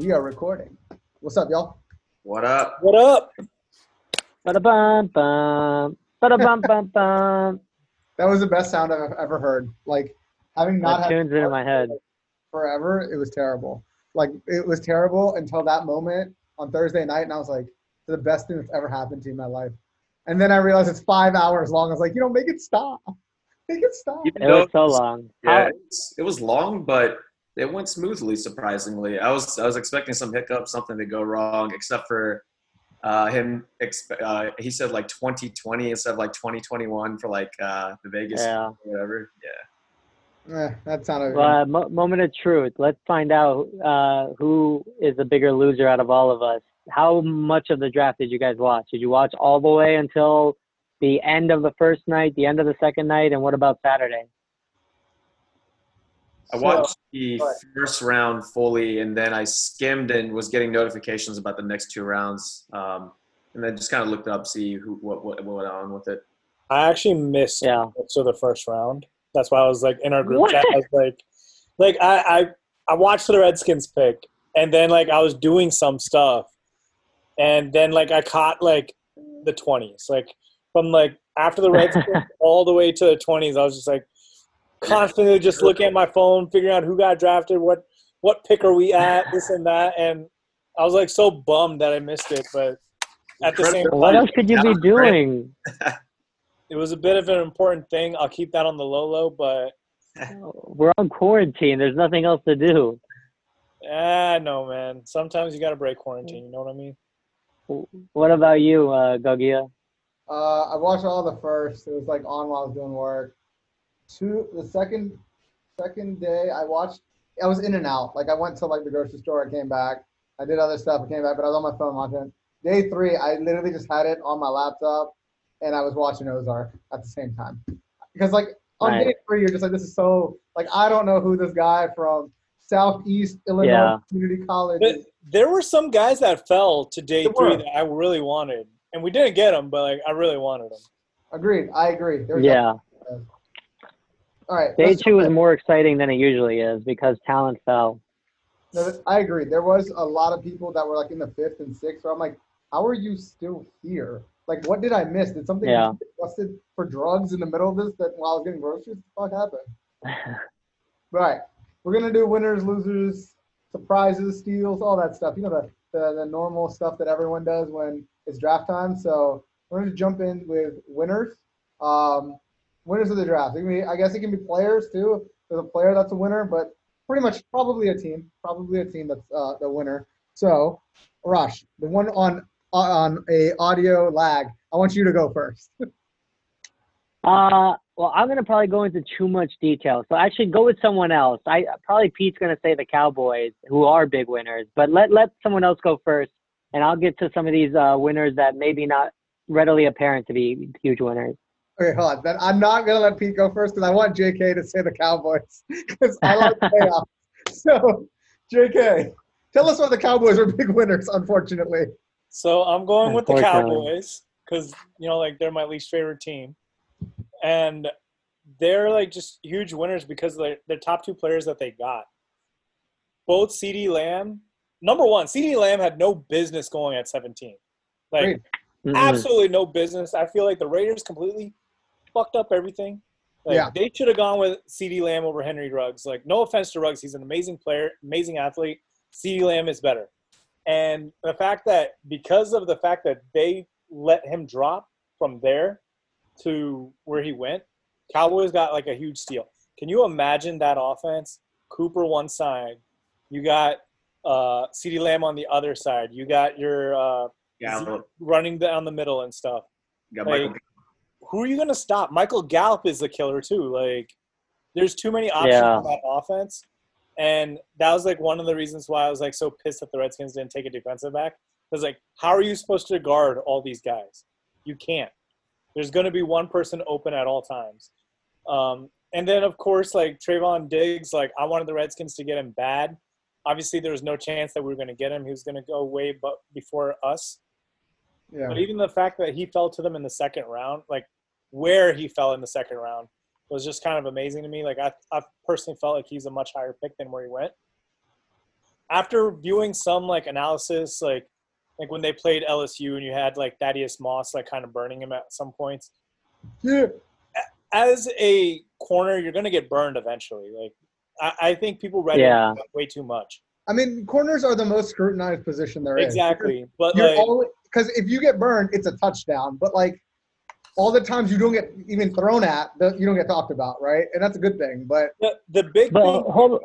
We are recording. What's up, y'all? What up? What up? Ba-da-bum, bum. Ba-da-bum, bum, bum. That was the best sound I've ever heard. Like having not That had tunes into my head. forever, it was terrible. Like it was terrible until that moment on Thursday night, and I was like, the best thing that's ever happened to me in my life." And then I realized it's five hours long. I was like, "You know, make it stop. Make it stop." Even It though was so long. Yeah, How- it it was long, but it went smoothly. Surprisingly, I was I was expecting some hiccups, something to go wrong, except for uh, him. Exp- uh, he said like 2020 instead of like 2021 for like uh, the Vegas Yeah. or whatever. Yeah. Eh, that sounded. Well, uh, mo- moment of truth. Let's find out uh, who is the bigger loser out of all of us. How much of the draft did you guys watch? Did you watch all the way until the end of the first night, the end of the second night, and what about Saturday? I So- watched the first round fully, and then I skimmed and was getting notifications about the next two rounds, um, and then just kind of looked up, see who what what, what went on with it. I actually missed Yeah. most of the first round. That's why I was like in our group What? chat. I was like, like I, I I watched the Redskins pick, and then like I was doing some stuff, and then like I caught like the twenties, like from like after the Redskins all the way to the twenties. I was just like constantly just looking at my phone, figuring out who got drafted, what what pick are we at, this and that, and I was like so bummed that I missed it, but at the same What else could you be doing? it was a bit of an important thing. I'll keep that on the low low, but We're on quarantine. There's nothing else to do. ah, no, man. Sometimes you got to break quarantine. You know what I mean? What about you, uh, Gogia? Uh, I watched all the first. It was like on while I was doing work. Two, the second, second day I watched. I was in and out. Like I went to like the grocery store. I came back. I did other stuff. I came back, but I was on my phone watching. Day three, I literally just had it on my laptop, and I was watching Ozark at the same time. Because like on Right. day three, you're just like, this is so like I don't know who this guy from Southeast Illinois Yeah. Community College. But there were some guys that fell to day There three were. that I really wanted, and we didn't get them, but like I really wanted them. Agreed. I agree. There was Yeah. All right. Day two was more exciting than it usually is because talent fell. No, I agree. There was a lot of people that were like in the fifth and sixth. Where I'm like, how are you still here? Like, what did I miss? Did something Yeah. busted for drugs in the middle of this? That while I was getting groceries, what the fuck happened? Right. We're gonna do winners, losers, surprises, steals, all that stuff. You know the the, the normal stuff that everyone does when it's draft time. So we're gonna jump in with winners. Um, winners of the draft. I guess it can be players too. There's a player that's a winner, but pretty much probably a team. Probably a team that's uh, the winner. So, Rush, the one on on a audio lag. I want you to go first. Uh, well, I'm gonna probably go into too much detail, so actually go with someone else. I probably Pete's gonna say the Cowboys, who are big winners, but let let someone else go first, and I'll get to some of these uh, winners that maybe not readily apparent to be huge winners. Okay, hold on. Then I'm not gonna let Pete go first because I want JK to say the Cowboys because I like chaos. So, JK, tell us why the Cowboys are big winners. Unfortunately, So I'm going with the Cowboys because you know, like they're my least favorite team, and they're like just huge winners because they're their top two players that they got. Both CeeDee Lamb, number one, CeeDee Lamb had no business going at 17. Like Great. Absolutely no business. I feel like the Raiders completely fucked up everything. Like, Yeah. They should have gone with CeeDee Lamb over Henry Ruggs. Like, no offense to Ruggs, he's an amazing player, amazing athlete. CeeDee Lamb is better. And the fact that because of the fact that they let him drop from there to where he went, Cowboys got like a huge steal. Can you imagine that offense? Cooper one side, you got uh, CeeDee Lamb on the other side. You got your uh, Yeah. Zeke running down the middle and stuff. Got Like, Michael. Who are you going to stop? Michael Gallup is the killer too. Like, there's too many options Yeah. on that offense, and that was like one of the reasons why I was like so pissed that the Redskins didn't take a defensive back. Because like, how are you supposed to guard all these guys? You can't. There's going to be one person open at all times. Um, and then of course, like Trevon Diggs, like I wanted the Redskins to get him bad. Obviously, there was no chance that we were going to get him. He was going to go way but before us. yeah. But even the fact that he fell to them in the second round, like where he fell in the second round, was just kind of amazing to me. Like I, I personally felt like he's a much higher pick than where he went. after viewing some like analysis, like like when they played LSU and you had like Thaddeus Moss like kind of burning him at some points. Yeah. As a corner, you're gonna get burned eventually. Like I, I think people read Yeah. it way too much. I mean, corners are the most scrutinized position there is. Exactly, but You're like always because if you get burned, it's a touchdown. But like all the times you don't get even thrown at, the- you don't get talked about, right? And that's a good thing. But the, the big But thing. hold,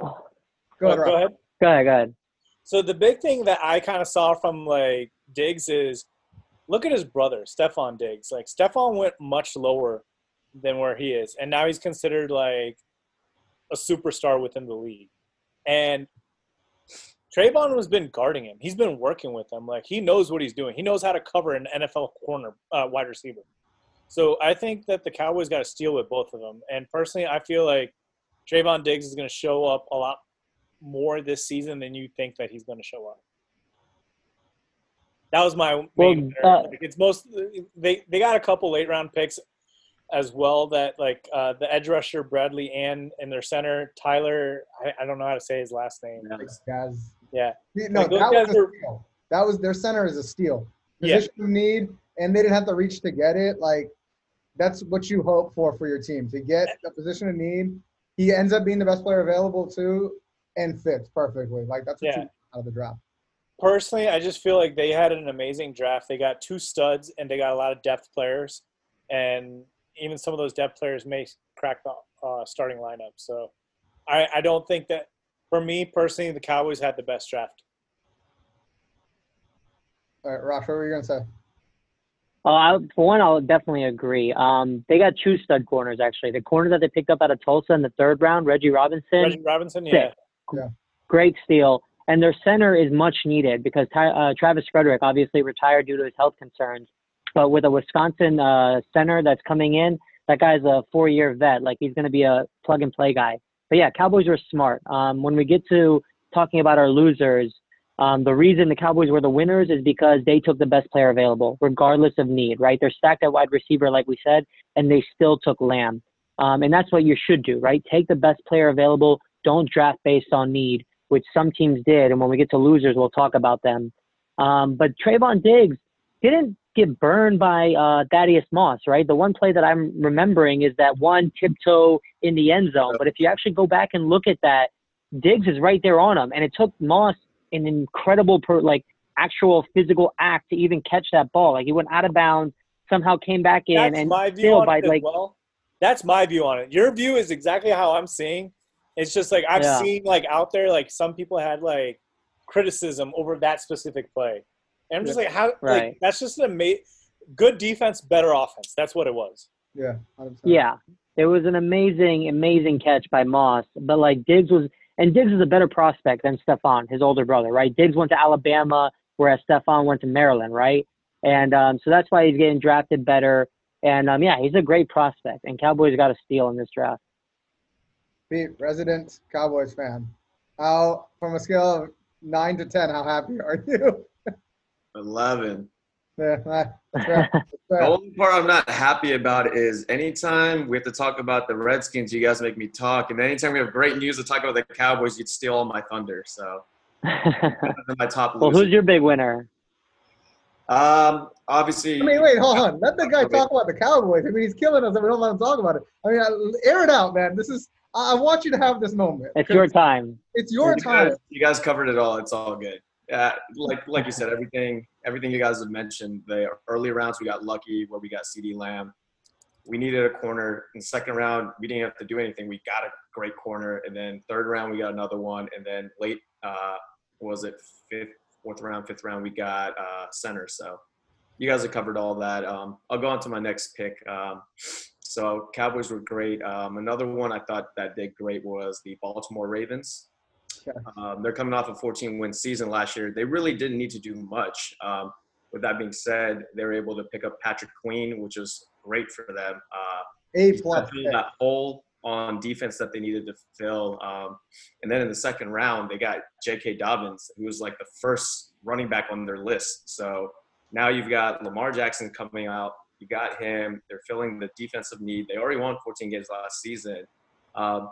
go ahead, Oh, go ahead. go ahead, go ahead. So the big thing that I kind of saw from like Diggs is look at his brother, Stefon Diggs. Like Stefon went much lower than where he is, and now he's considered like a superstar within the league. And Trevon has been guarding him. He's been working with him. Like he knows what he's doing. He knows how to cover an NFL corner uh, wide receiver. So I think that the Cowboys got to steal with both of them. And personally, I feel like Trevon Diggs is going to show up a lot more this season than you think that he's going to show up. That was my main. Well, uh, it's most they they got a couple late round picks as well that like uh, the edge rusher Bradley and and their center Tyler I, I don't know how to say his last name. guys. Yeah. No, Like, those that was guys a are- steal. That was their center is a steal. Position of need, and they didn't have to reach to get it. Like that's what you hope for for your team to get the position of need. He ends up being the best player available too, and fits perfectly. Like that's what Yeah. you want out of the draft. Personally, I just feel like they had an amazing draft. They got two studs and they got a lot of depth players, and even some of those depth players may crack the uh, starting lineup. So, I I don't think that for me personally, the Cowboys had the best draft. All right, Rosh, what were you gonna say? Oh, I, for one, I'll definitely agree. Um, they got two stud corners actually. The corner that they picked up out of Tulsa in the third round, Reggie Robinson, Reggie Robinson, yeah, yeah. great steal. And their center is much needed because uh, Travis Frederick obviously retired due to his health concerns. But with a Wisconsin uh, center that's coming in, that guy's a four-year vet. Like he's going to be a plug-and-play guy. But yeah, Cowboys are smart. Um, when we get to talking about our losers, um, the reason the Cowboys were the winners is because they took the best player available, regardless of need. Right? They're stacked at wide receiver, like we said, and they still took Lamb. Um, and that's what you should do, right? Take the best player available. Don't draft based on need which some teams did. And when we get to losers, we'll talk about them. Um, but Trevon Diggs didn't get burned by uh, Thaddeus Moss, right? The one play that I'm remembering is that one tiptoe in the end zone. But if you actually go back and look at that, Diggs is right there on him, and it took Moss an incredible, per, like actual physical act to even catch that ball. Like he went out of bounds, somehow came back in, That's and my view still on by it as like well. That's my view on it. Your view is exactly how I'm seeing. It's just like I've Yeah. seen like out there, like some people had like criticism over that specific play, and I'm just like, how? Like, Right. that's just an amazing, good defense, better offense. That's what it was. Yeah. 100%. Yeah, it was an amazing, amazing catch by Moss. But like Diggs was, and Diggs is a better prospect than Stefon, his older brother, right? Diggs went to Alabama, whereas Stefon went to Maryland, right? And um, so that's why he's getting drafted better. And um, yeah, he's a great prospect. And Cowboys got a steal in this draft. Pete, resident Cowboys fan. How, from a scale of nine to 10, how happy are you? 11. The only part I'm not happy about is anytime we have to talk about the Redskins, you guys make me talk, and anytime we have great news to talk about the Cowboys, you'd steal all my thunder. So my top well, losers. who's your big winner? Um, obviously, I mean, wait, hold on. Let the guy talk about the Cowboys. I mean, he's killing us, and we don't let him talk about it. I mean, I- air it out, man. This is. I I want you to have this moment. It's your time. It's your you time. Guys, you guys covered it all. It's all good. Yeah, like like you said, everything everything you guys have mentioned. The early rounds we got lucky where we got CeeDee Lamb. We needed a corner. In the second round, we didn't have to do anything. We got a great corner, and then third round we got another one, and then late uh, was it fifth, fourth round, fifth round we got uh, center. So you guys have covered all that. Um, I'll go on to my next pick. Um, so Cowboys were great. Um, another one I thought that did great was the Baltimore Ravens. Um, they're coming off a 14 win season last year. They really didn't need to do much. Um, with that being said, they were able to pick up Patrick Queen, which is great for them. Uh, A plus. that hole on defense that they needed to fill. Um, and then in the second round, they got J.K. Dobbins, who was like the first running back on their list. So now you've got Lamar Jackson coming out. You got him. They're filling the defensive need. They already won 14 games last season. Um, uh,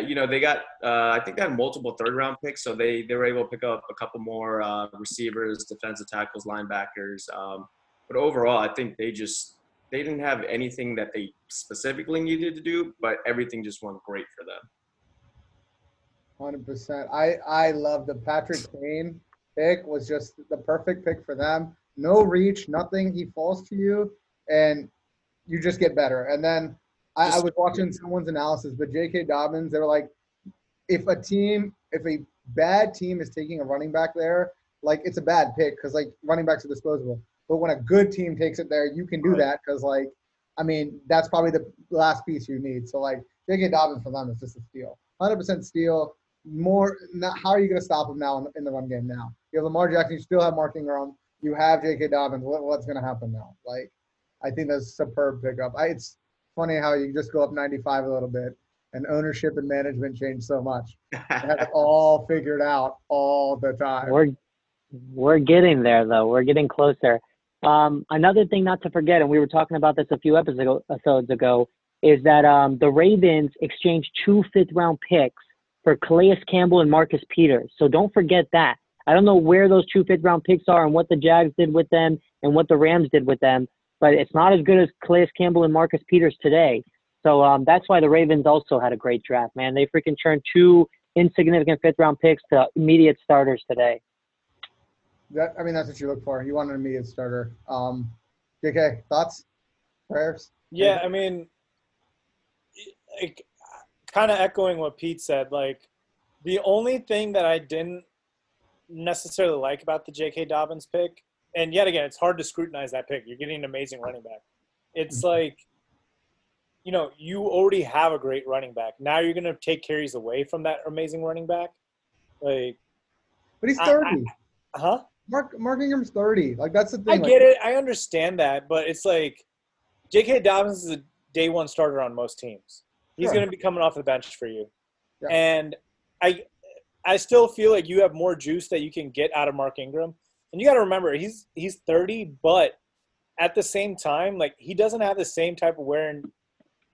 you know, they got, uh, I think they had multiple third round picks, so they, they were able to pick up a couple more uh, receivers, defensive tackles, linebackers. Um, but overall, I think they just, they didn't have anything that they specifically needed to do, but everything just went great for them. Hundred percent. I I love the Patrick Kane pick was just the perfect pick for them. No reach, nothing. He falls to you, and you just get better. And then I, I was watching someone's analysis, but J.K. Dobbins, they were like, if a team, if a bad team is taking a running back there, like it's a bad pick because like running backs are disposable. But when a good team takes it there, you can do Right. that because like, I mean, that's probably the last piece you need. So like J.K. Dobbins for them is just a steal, hundred percent steal. More, not, how are you going to stop him now in, in the run game? Now you have Lamar Jackson, you still have Mark Ingram, you have J.K. Dobbins. What, what's going to happen now? Like, I think that's a superb pickup. I, it's funny how you just go up 95 a little bit, and ownership and management change so much. They have it all figured out all the time. We're we're getting there though. We're getting closer. Um, another thing not to forget, and we were talking about this a few episodes ago, episodes ago is that um, the Ravens exchanged two fifth round picks for Calais Campbell and Marcus Peters. So don't forget that. I don't know where those two fifth round picks are and what the Jags did with them and what the Rams did with them, but it's not as good as Calais Campbell and Marcus Peters today. So um, that's why the Ravens also had a great draft, man. They freaking turned two insignificant fifth round picks to immediate starters today. That, I mean, that's what you look for. You want an immediate starter. Um, JK, thoughts, prayers? Yeah, I mean, like, kind of echoing what Pete said. Like, the only thing that I didn't necessarily like about the J.K. Dobbins pick, and yet again, it's hard to scrutinize that pick. You're getting an amazing running back. It's mm-hmm. like, you know, you already have a great running back. Now you're going to take carries away from that amazing running back. Like, But he's I- 30. huh? Mark Mark Ingram's 30. Like that's the I thing. like, get it. I understand that, but it's like J.K. Dobbins is a day one starter on most teams. He's Sure. going to be coming off the bench for you, Yeah. and I, I still feel like you have more juice that you can get out of Mark Ingram. And you got to remember, he's he's 30, but at the same time, like he doesn't have the same type of wear and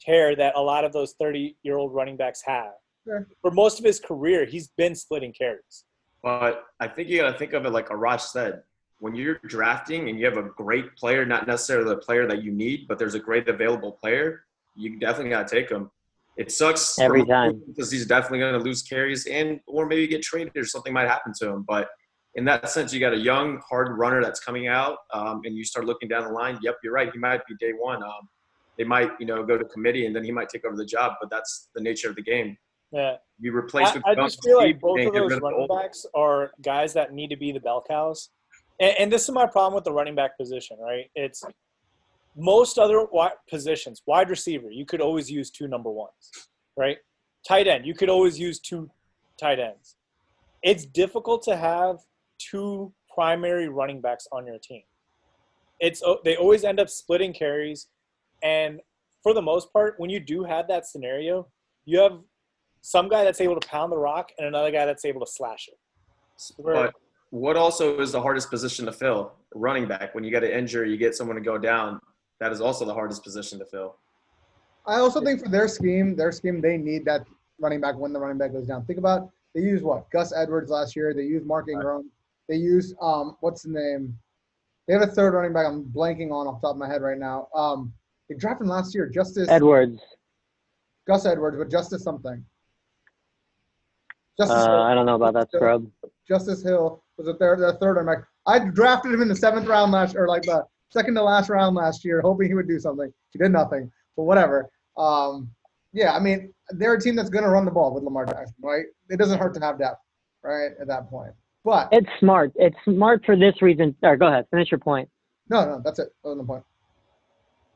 tear that a lot of those 30 year old running backs have. Sure. For most of his career, he's been splitting carries. But I think you got to think of it like Arash said. When you're drafting and you have a great player, not necessarily the player that you need, but there's a great available player, you definitely got to take him. It sucks Every time. because he's definitely going to lose carries and or maybe get traded or something might happen to him. But in that sense, you got a young, hard runner that's coming out, um, and you start looking down the line. Yep, you're right. He might be day one. Um, they might, you know, go to committee and then he might take over the job. But that's the nature of the game. Yeah. You replace I, with I just feel like both of those running old- backs are guys that need to be the bell cows. And, and this is my problem with the running back position, right? It's most other positions, wide receiver, you could always use two number ones, right? Tight end, you could always use two tight ends. It's difficult to have two primary running backs on your team. It's oh, they always end up splitting carries, and for the most part, when you do have that scenario, you have some guy that's able to pound the rock and another guy that's able to slash it. Where- But what also is the hardest position to fill? Running back. When you get an injury, you get someone to go down. That is also the hardest position to fill. I also think for their scheme, their scheme, they need that running back when the running back goes down. Think about they used what Gus Edwards last year. They used Mark Ingram. They use um what's the name? They have a third running back. I'm blanking on off the top of my head right now. Um, they drafted him last year. Justice Edwards. Gus Edwards, but Justice something. Justice, Uh, I don't know about that scrub. Justice Hill was a third, the third running back. I drafted him in the seventh round last, or like the second to last round last year, hoping he would do something. He did nothing, but whatever. Um, yeah, I mean, they're a team that's going to run the ball with Lamar Jackson, right? It doesn't hurt to have depth, right, at that point. But It's smart. It's smart for this reason. Or go ahead, finish your point. no, no, that's it. That was the point.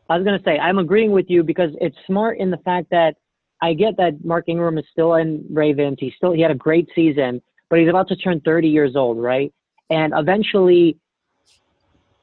I was gonna say I'm agreeing with you because it's smart in the fact that I get that Mark Ingram is still in Ravens. He still he had a great season, but he's about to turn 30 years old, right? And eventually,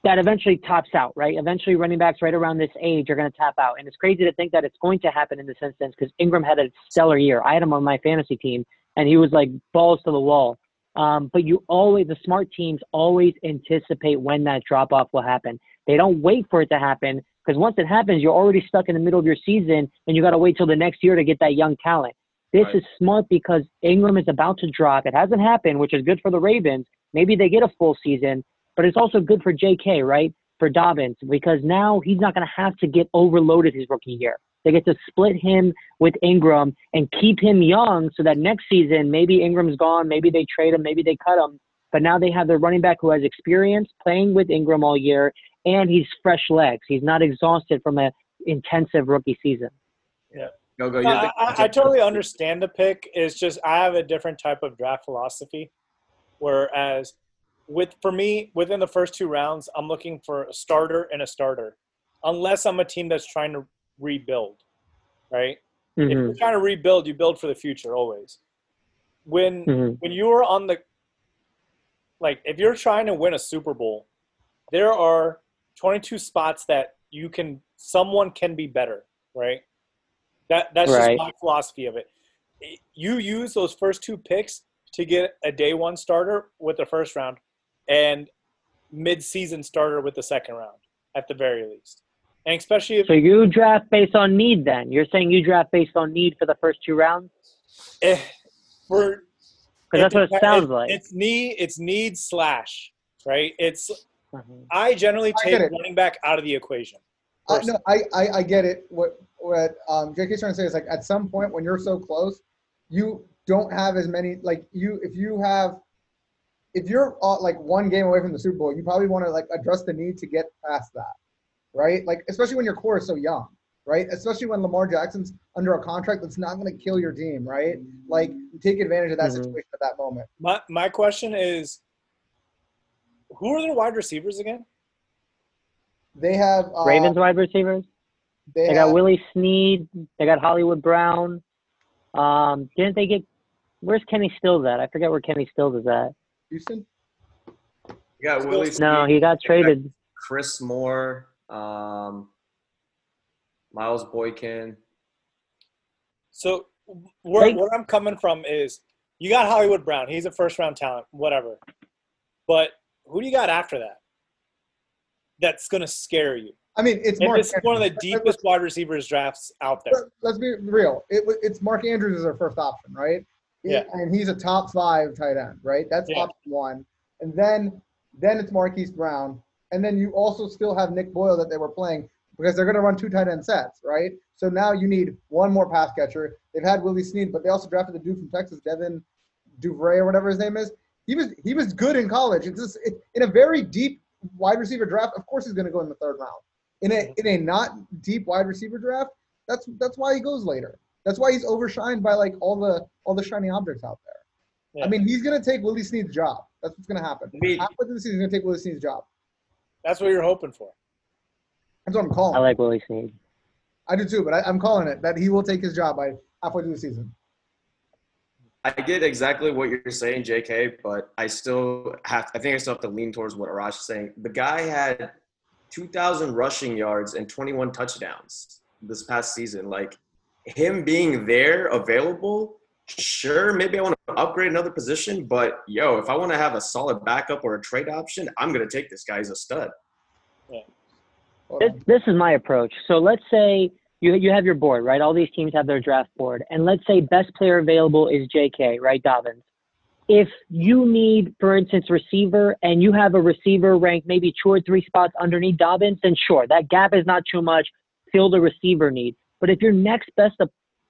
that eventually tops out, right? Eventually, running backs right around this age are going to tap out, and it's crazy to think that it's going to happen in this instance because Ingram had a stellar year. I had him on my fantasy team, and he was like balls to the wall. Um, but you always, the smart teams always anticipate when that drop off will happen. They don't wait for it to happen because once it happens, you're already stuck in the middle of your season and you got to wait till the next year to get that young talent. This Right. is smart because Ingram is about to drop. It hasn't happened, which is good for the Ravens. Maybe they get a full season, but it's also good for JK, right? For Dobbins, because now he's not going to have to get overloaded his rookie year. They get to split him with Ingram and keep him young so that next season, maybe Ingram's gone, maybe they trade him, maybe they cut him. But now they have their running back who has experience playing with Ingram all year, and he's fresh legs. He's not exhausted from a intensive rookie season. Yeah. Go go. No, I, I, I totally understand the pick. It's just I have a different type of draft philosophy. Whereas, with for me, within the first two rounds, I'm looking for a starter and a starter, unless I'm a team that's trying to rebuild, right? If Mhm, you're trying to rebuild, you build for the future always. When mhm. when you're on the like if you're trying to win a Super Bowl, there are 22 spots that you can someone can be better, right? That that's Right. just my philosophy of it. You use those first two picks to get a day one starter with the first round and mid-season starter with the second round at the very least. And especially if, So you draft based on need then? You're saying you draft based on need for the first two rounds? if for Because that's what it dep- sounds like. It's need it's need slash, right? It's Mhm. I generally take get it. running back out of the equation. I, no, I, I, I get it. What what um, JK's trying to say is like at some point when you're so close, you don't have as many like you if you have if you're uh, like one game away from the Super Bowl, you probably want to like address the need to get past that, right? Like especially when your core is so young, right? Especially when Lamar Jackson's under a contract that's not going to kill your team, right? Like take advantage of that Mhm. situation at that moment. My my question is, who are their wide receivers again? They have uh, Ravens wide receivers? They, They have, got Willie Snead. They got Hollywood Brown. Um, didn't they get? Where's Kenny Stills at? I forget where Kenny Stills is at. Houston. You got Willie. No, Snead, he got traded. Chris Moore, um, Miles Boykin. So where Right. where I'm coming from is you got Hollywood Brown. He's a first round talent, whatever. But who do you got after that? That's gonna scare you. I mean, it's Mark. this is one of the deepest wide receivers drafts out there. Let- Let's be real. It, it's Mark Andrews is our first option, right? Yeah. And he's a top five tight end, right? That's Yeah. option one. And then then it's Marquise Brown. And then you also still have Nick Boyle that they were playing because they're going to run two tight end sets, right? So now you need one more pass catcher. They've had Willie Snead, but they also drafted the dude from Texas, Devin Duvray or whatever his name is. He was he was good in college. It's just it, in a very deep wide receiver draft. Of course, he's going to go in the third round. In a in a not deep wide receiver draft, that's that's why he goes later. That's why he's overshined by like all the all the shiny objects out there. Yeah. I mean, he's gonna take Willie Snead's job. That's what's gonna happen. Me- Halfway through the season, he's gonna take Willie Snead's job. That's what you're hoping for. That's what I'm calling. I like Willie Snead. I do too, but I, I'm calling it that he will take his job by halfway through the season. I get exactly what you're saying, JK, but I still have. I think I still have to lean towards what Arash is saying. The guy had 2,000 rushing yards and 21 touchdowns this past season. Like him being there, available. Sure, maybe I want to upgrade another position, but yo, if I want to have a solid backup or a trade option, I'm gonna take this guy. He's a stud. Hold This, this is my approach. So let's say you you have your board, right? All these teams have their draft board, and let's say best player available is J.K. Right, Dobbins. If you need, for instance, receiver, and you have a receiver ranked maybe two or three spots underneath Dobbins, then sure, that gap is not too much. Fill the receiver need. But if your next best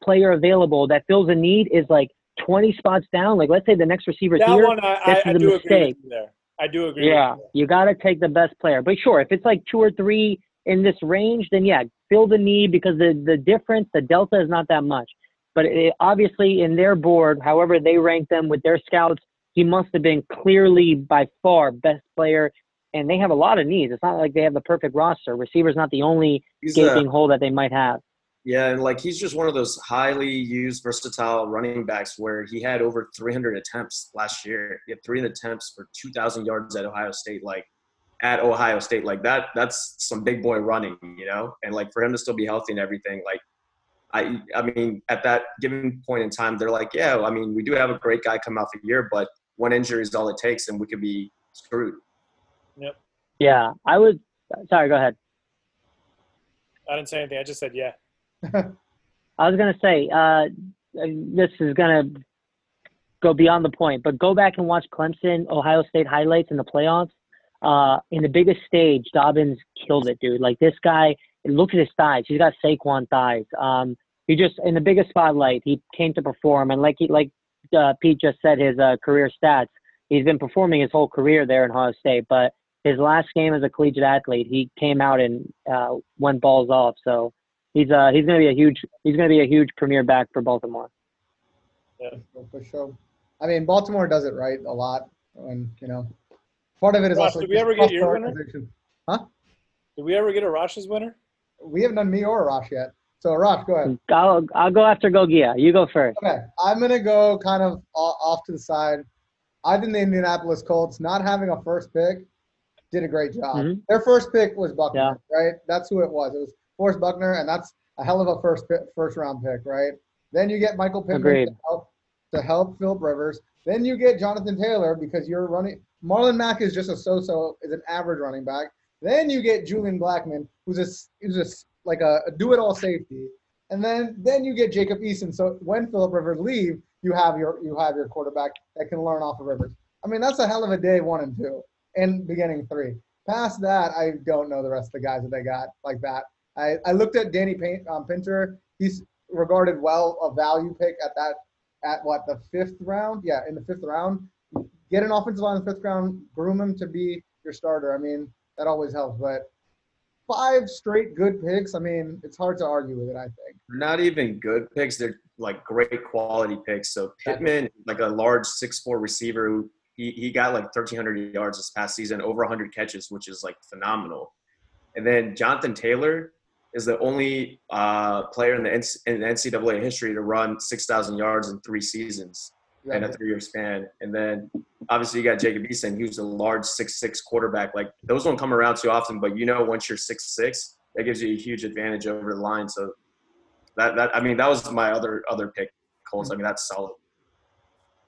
player available that fills a need is like 20 spots down, like let's say the next receiver That here, one I, I, this I is a do agree mistake. there. I do agree. yeah, With you you got to take the best player. But sure, if it's like two or three in this range, then yeah, fill the need because the, the difference, the delta is not that much. But it, obviously, in their board, however they rank them with their scouts, he must have been clearly by far best player. And they have a lot of needs. It's not like they have the perfect roster. Receiver's not the only He's gaping a, hole that they might have. Yeah, and like he's just one of those highly used, versatile running backs where he had over 300 attempts last year. He had 300 attempts for 2,000 yards at Ohio State. Like at Ohio State, like that, that's some big boy running, you know. And like for him to still be healthy and everything, like I, I mean, at that given point in time, they're like, yeah, I mean, we do have a great guy come out the year, but one injury is all it takes, and we could be screwed. Yep. Yeah, I would. Sorry, go ahead. I didn't say anything. I just said yeah. I was gonna say, uh, this is gonna go beyond the point, but go back and watch Clemson, Ohio State highlights in the playoffs. Uh, in the biggest stage, Dobbins killed it, dude. Like this guy, look at his thighs. He's got Saquon thighs. Um, he just in the biggest spotlight, he came to perform, and like he, like uh, Pete just said, his uh, career stats. He's been performing his whole career there in Ohio State, but his last game as a collegiate athlete, he came out and uh, went balls off. So he's uh he's gonna be a huge he's gonna be a huge premier back for Baltimore. Yeah, for sure. I mean, Baltimore does it right a lot, and you know, part of it is Ross, also. did we ever get trust your our winner? organization. Did we ever get a Rosh's winner? We haven't done me or Rosh yet. So Rosh, go ahead. I'll I'll go after Gogia. You go first. Okay, I'm gonna go kind of off to the side. I think the Indianapolis Colts not having a first pick did a great job. Mhm. Their first pick was Buckner, right? That's who it was. It was Forrest Buckner, and that's a hell of a first first round pick, right? Then you get Michael Pittman Agreed. to help to help Philip Rivers. Then you get Jonathan Taylor because you're running. Marlon Mack is just a so-so, is an average running back. Then you get Julian Blackmon, who's a who's a like a, a do-it-all safety. And then then you get Jacob Eason. So when Philip Rivers leave, you have your you have your quarterback that can learn off of Rivers. I mean, that's a hell of a day one and two, and beginning three. Past that, I don't know the rest of the guys that they got like that. I, I looked at Danny Paint, um, Pinter. He's regarded well a value pick at that at what the fifth round? Yeah, in the fifth round. Get an offensive line in the fifth round, groom him to be your starter. I mean, that always helps. But five straight good picks. I mean, it's hard to argue with it. I think. Not even good picks. They're like great quality picks. So Pittman, like a large six four receiver who he, he got like 1,300 yards this past season, over 100 catches, which is like phenomenal. And then Jonathan Taylor is the only uh, player in the, in NCAA history to run 6,000 yards in three seasons in a three-year span. And then obviously you got Jacob Eason, who's a large six-six quarterback. Like those don't come around too often, but you know once you're six-six, that gives you a huge advantage over the line. So that that I mean that was my other other pick, Colts. I mean that's solid.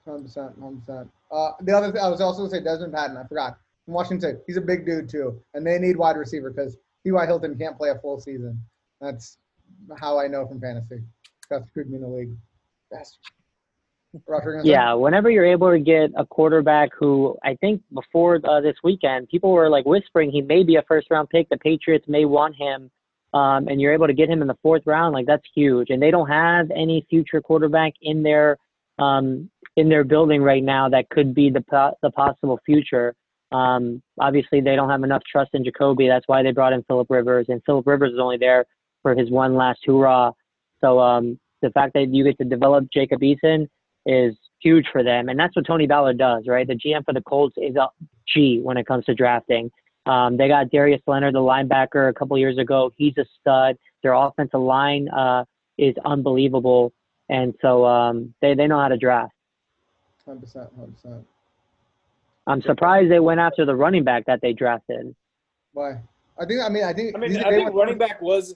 Hundred percent, hundred percent. Uh, the other thing I was also gonna say Desmond Patton. I forgot from Washington State. He's a big dude too, and they need wide receiver because T.Y. Hilton can't play a full season. That's how I know from fantasy. Got screwed me in the league. Bastard. Roger? Yeah, whenever you're able to get a quarterback who I think before uh, this weekend, people were like whispering he may be a first round pick. The Patriots may want him, um, and you're able to get him in the fourth round. Like that's huge. And they don't have any future quarterback in their um, in their building right now that could be the po- the possible future. Um, obviously, they don't have enough trust in Jacoby. That's why they brought in Philip Rivers, and Philip Rivers is only there for his one last hurrah. So um, the fact that you get to develop Jacob Eason is huge for them, and that's what Tony Ballard does, right? The GM for the Colts is a G when it comes to drafting. Um, they got Darius Leonard, the linebacker, a couple years ago. He's a stud. Their offensive line uh, is unbelievable, and so um, they they know how to draft. Hundred percent, hundred percent. I'm surprised they went after the running back that they drafted. Why? I think. I mean, I think. I mean, these- I think running back was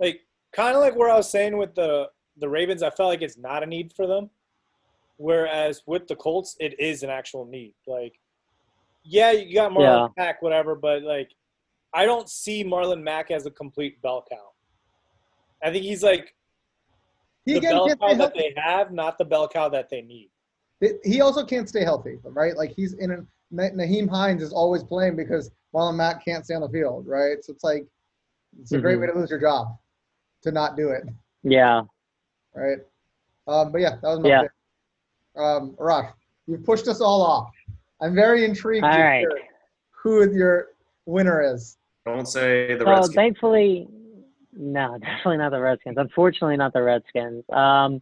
like kind of like where I was saying with the the Ravens. I felt like it's not a need for them, whereas with the Colts, it is an actual need. Like, yeah, you got Marlon Mack, whatever, but like, I don't see Marlon Mack as a complete bell cow. I think he's like He the bell cow that they have, not the bell cow that they need. He also can't stay healthy, right? Like he's in a Na- Nyheim Hines is always playing because Marlon Mack can't stay on the field, right? So it's like it's a great Mhm. way to lose your job to not do it, Yeah, right? Um, but yeah, that was my Yeah. pick. Um, Arash, you've pushed us all off. I'm very intrigued All to right. hear who your winner is. Don't say the Well, Redskins. thankfully, no, definitely not the Redskins. Unfortunately, not the Redskins. Um,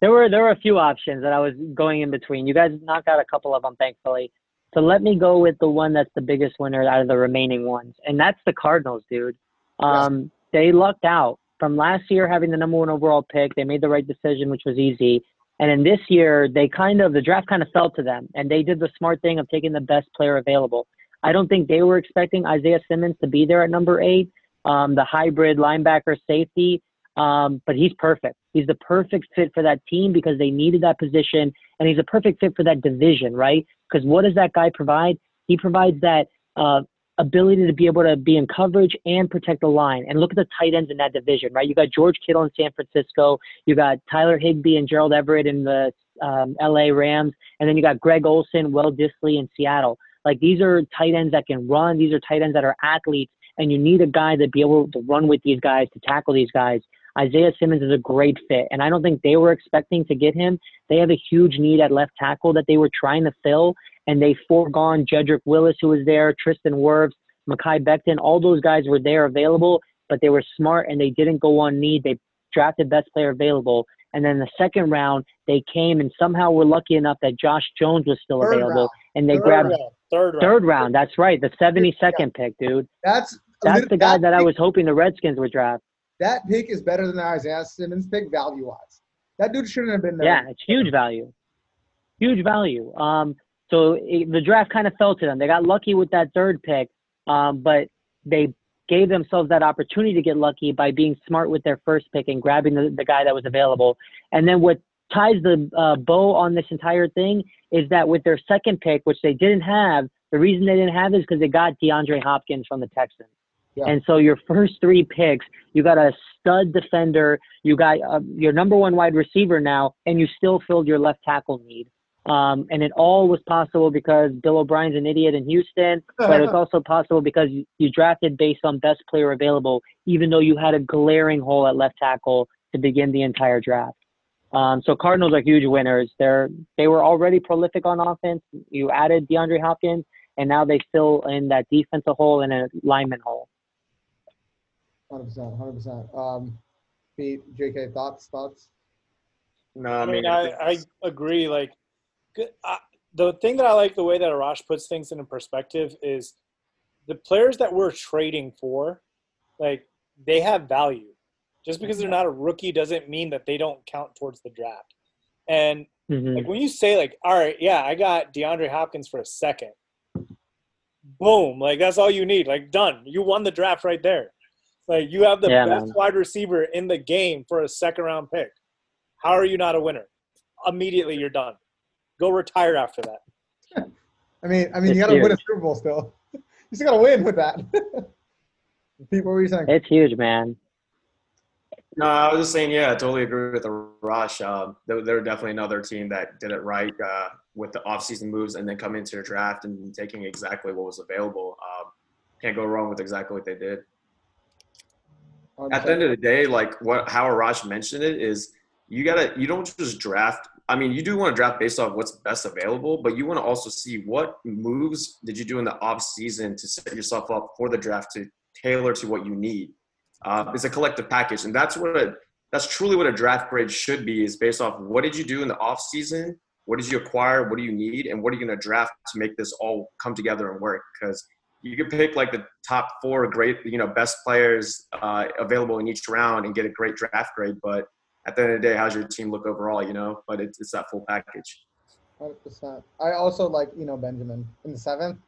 there were there were a few options that I was going in between. You guys knocked out a couple of them, thankfully. So let me go with the one that's the biggest winner out of the remaining ones, and that's the Cardinals, dude. Um, They lucked out from last year having the number one overall pick. They made the right decision, which was easy. And in this year, they kind of the draft kind of fell to them, and they did the smart thing of taking the best player available. I don't think they were expecting Isaiah Simmons to be there at number eight, um, the hybrid linebacker safety. Um, but he's perfect. He's the perfect fit for that team because they needed that position, and he's a perfect fit for that division, right? Because what does that guy provide? He provides that uh, ability to be able to be in coverage and protect the line. And look at the tight ends in that division, right? You got George Kittle in San Francisco, you got Tyler Higbee and Gerald Everett in the um, LA Rams, and then you got Greg Olsen, Will Dissly in Seattle. Like these are tight ends that can run. These are tight ends that are athletes, and you need a guy to be able to run with these guys to tackle these guys. Isaiah Simmons is a great fit, and I don't think they were expecting to get him. They have a huge need at left tackle that they were trying to fill, and they foregone Jedrick Willis, who was there, Tristan Wirfs, Mekhi Becton. All those guys were there available, but they were smart and they didn't go on need. They drafted best player available. And then the second round, they came and somehow were lucky enough that Josh Jones was still Third available, round. and they Third grabbed round. Third round. third round. That's right, the 72nd pick, dude. That's That's the guy that I was hoping the Redskins would draft. That pick is better than the Isaiah Simmons pick value wise. That dude shouldn't have been there. Yeah, it's huge value. Huge value. Um, so it, the draft kind of fell to them. They got lucky with that third pick, um, but they gave themselves that opportunity to get lucky by being smart with their first pick and grabbing the, the guy that was available. And then what ties the uh, bow on this entire thing is that with their second pick, which they didn't have, the reason they didn't have is because they got DeAndre Hopkins from the Texans. Yeah. And so your first three picks, you got a stud defender, you got uh, your number one wide receiver now, and you still filled your left tackle need. Um, and it all was possible because Bill O'Brien's an idiot in Houston, but it's also possible because you, you drafted based on best player available, even though you had a glaring hole at left tackle to begin the entire draft. Um, so Cardinals are huge winners. They're they were already prolific on offense. You added DeAndre Hopkins, and now they fill in that defensive hole and a lineman hole. Hundred percent, hundred percent. Um, Pete, J.K. Thoughts, thoughts. No, I I mean, mean, I, I agree. Like, good- I, the thing that I like the way that Arash puts things into perspective is the players that we're trading for, like, they have value. Just because they're not a rookie doesn't mean that they don't count towards the draft. And Mhm. like when you say like, all right, yeah, I got DeAndre Hopkins for a second. Boom, like that's all you need. Like done. You won the draft right there. Like you have the Yeah, best man. wide receiver in the game for a second round pick. How are you not a winner? Immediately you're done. Go retire after that. I mean, I mean, you got to win a. Super Bowl still. you still got to win with that. Pete, what were you saying? It's huge, man. No, I was just saying, yeah, I totally agree with the Rush. Um, they're, they're definitely another team that did it right uh, with the offseason moves and then coming into the draft and taking exactly what was available. Um, can't go wrong with exactly what they did. At the end of the day, like what how Arash mentioned it is you gotta you don't just draft. I mean, you do want to draft based off what's best available, but you want to also see what moves did you do in the off season to set yourself up for the draft to tailor to what you need. Uh, it's a collective package, and that's what a, that's truly what a draft grade should be. Is based off what did you do in the off season, what did you acquire, what do you need, and what are you going to draft to make this all come together and work? Because you could pick like the top four great, you know, best players uh, available in each round and get a great draft grade. But at the end of the day, how's your team look overall? You know, but it's, it's that full package. Hundred percent. I also like you know Benjamin in the seventh.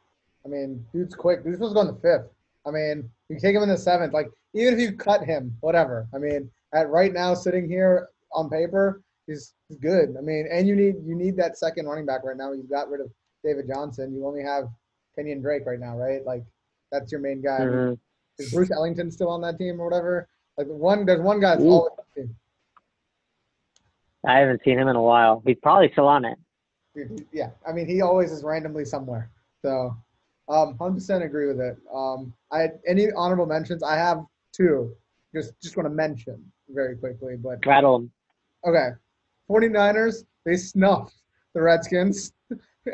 I mean, dude's quick. Dude's supposed to go in the fifth. I mean, you take him in the seventh. Like even if you cut him, whatever. I mean, at right now sitting here on paper, he's, he's good. I mean, and you need you need that second running back right now. You've got rid of David Johnson. You only have Kenyan Drake right now, right? Like that's your main guy. Mhm. is Bruce Ellington still on that team or whatever? Like one, there's one guy that's Ooh. always on the team. I haven't seen him in a while. He's probably still on it. Yeah, I mean, he always is randomly somewhere. So, um, 100% agree with it. Um, I any honorable mentions? I have two. Just just want to mention very quickly, but Rattle him. okay. 49ers they snuffed the Redskins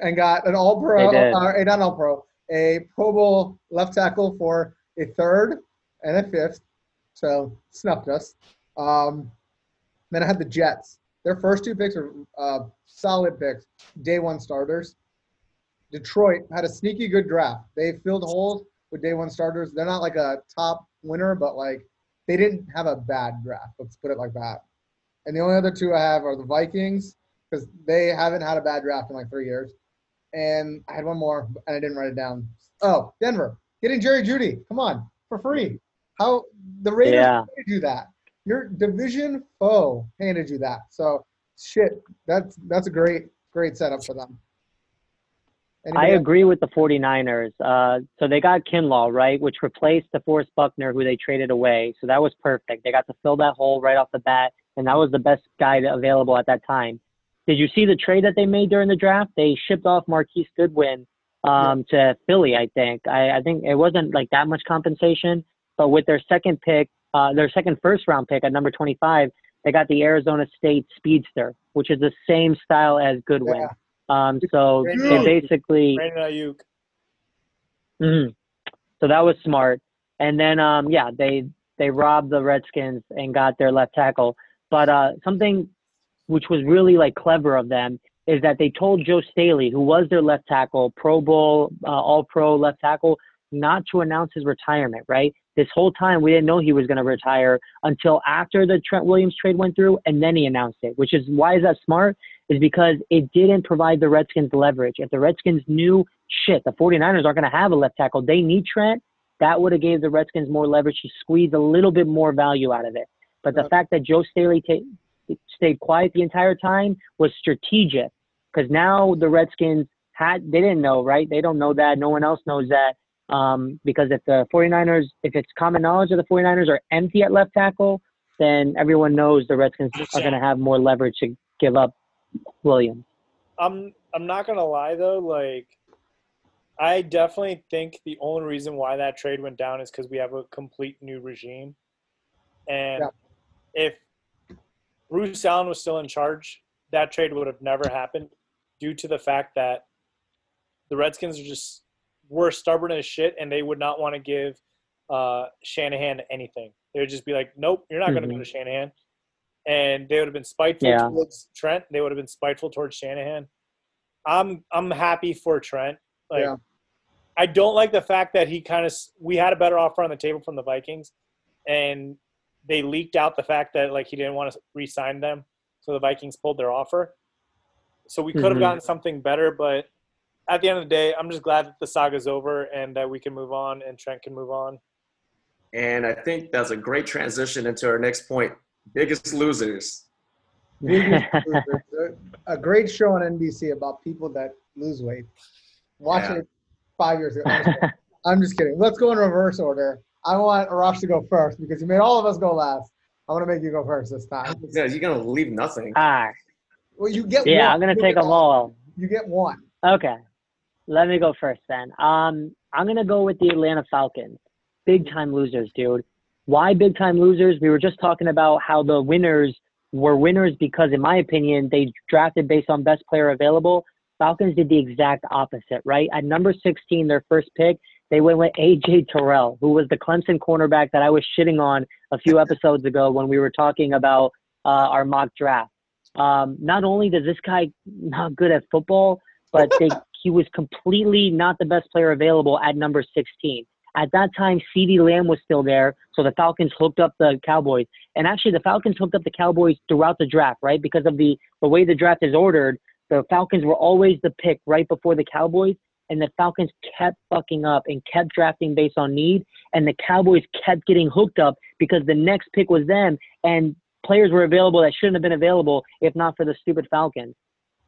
and got an All Pro, uh, a not All Pro, a Pro Bowl left tackle for a third and a fifth. So snuffed us. Um, then I had the Jets. Their first two picks are uh, solid picks, day one starters. Detroit had a sneaky good draft. They filled holes with day one starters. They're not like a top winner, but like they didn't have a bad draft. Let's put it like that. And the only other two I have are the Vikings because they haven't had a bad draft in like three years. And I had one more, and I didn't write it down. Oh, Denver getting Jerry Jeudy. Come on, for free. How the Raiders Yeah. handed you that? Your division foe handed you that. So shit, that's that's a great great setup for them. I Anybody else? agree with the 49ers. Uh, so they got Kinlaw, right, which replaced DeForest Buckner, who they traded away. So that was perfect. They got to fill that hole right off the bat, and that was the best guy available at that time. Did you see the trade that they made during the draft? They shipped off Marquise Goodwin um, to Philly, I think. I, I think it wasn't like that much compensation, but with their second pick, uh, their second first round pick at number 25, they got the Arizona State Speedster, which is the same style as Goodwin. Yeah. Um, so Great they basically, Brandon Aiyuk. mhm. so that was smart. And then, um, yeah, they they robbed the Redskins and got their left tackle. But uh, something which was really like clever of them is that they told Joe Staley, who was their left tackle, Pro Bowl, uh, All Pro left tackle, not to announce his retirement. Right, this whole time we didn't know he was going to retire until after the Trent Williams trade went through, and then he announced it. Which is why is that smart? Is because it didn't provide the Redskins leverage. If the Redskins knew shit, the 49ers aren't going to have a left tackle, they need Trent. That would have gave the Redskins more leverage to squeeze a little bit more value out of it. But the fact that Joe Staley ta- stayed quiet the entire time was strategic because now the Redskins had they didn't know right they don't know that no one else knows that um, because if the 49ers if it's common knowledge that the 49ers are empty at left tackle then everyone knows the Redskins are going to have more leverage to give up Williams. I'm I'm not gonna lie though, like I definitely think the only reason why that trade went down is because we have a complete new regime. And Yeah. if Bruce Allen was still in charge, that trade would have never happened due to the fact that the Redskins are just were stubborn as shit and they would not want to give uh, Shanahan anything. They would just be like, Nope, you're not gonna go Mhm. to Shanahan. And they would have been spiteful Yeah. towards Trent. They would have been spiteful towards Shanahan. I'm I'm happy for Trent. Like Yeah. I don't like the fact that he kind of we had a better offer on the table from the Vikings, and they leaked out the fact that like he didn't want to re-sign them, so the Vikings pulled their offer. So we could have Mhm. gotten something better, but at the end of the day, I'm just glad that the saga's over and that we can move on and Trent can move on. And I think that's a great transition into our next point. Biggest losers. Biggest losers. a great show on NBC about people that lose weight. Watching Yeah. it five years ago. I'm just kidding. I'm just kidding. Let's go in reverse order. I want Arash to go first because you made all of us go last. I want to make you go first this time. Yeah, you're gonna leave nothing. ah, Well, you get yeah, one. I'm gonna You take get them all. You get one. Okay. Let me go first then. Um, I'm gonna go with the Atlanta Falcons. Big time losers, dude. Why big time losers? We were just talking about how the winners were winners because, in my opinion, they drafted based on best player available. Falcons did the exact opposite, right? At number 16, their first pick, they went with AJ Terrell, who was the Clemson cornerback that I was shitting on a few episodes ago when we were talking about uh, our mock draft. Um, not only does this guy not good at football, but they, he was completely not the best player available at number 16. At that time, CeeDee Lamb was still there, so the Falcons hooked up the Cowboys. And actually, the Falcons hooked up the Cowboys throughout the draft, right? Because of the, the way the draft is ordered, the Falcons were always the pick right before the Cowboys, and the Falcons kept fucking up and kept drafting based on need, and the Cowboys kept getting hooked up because the next pick was them, and players were available that shouldn't have been available if not for the stupid Falcons.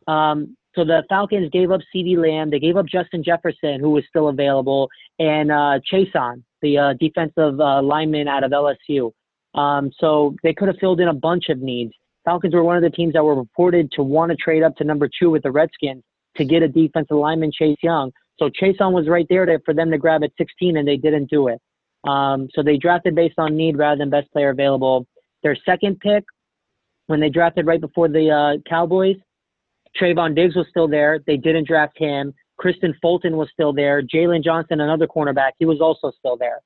Um, so the Falcons gave up CeeDee Lamb, they gave up Justin Jefferson, who was still available, and uh, the uh, defensive uh, lineman out of LSU. Um, so they could have filled in a bunch of needs. Falcons were one of the teams that were reported to want to trade up to number two with the Redskins to get a defensive lineman, Chase Young. So Chason was right there to, for them to grab at 16, and they didn't do it. Um, so they drafted based on need rather than best player available. Their second pick, when they drafted right before the uh, Cowboys, Trevon Diggs was still there. They didn't draft him. Kristian Fulton was still there. Jaylon Johnson, another cornerback, he was also still there.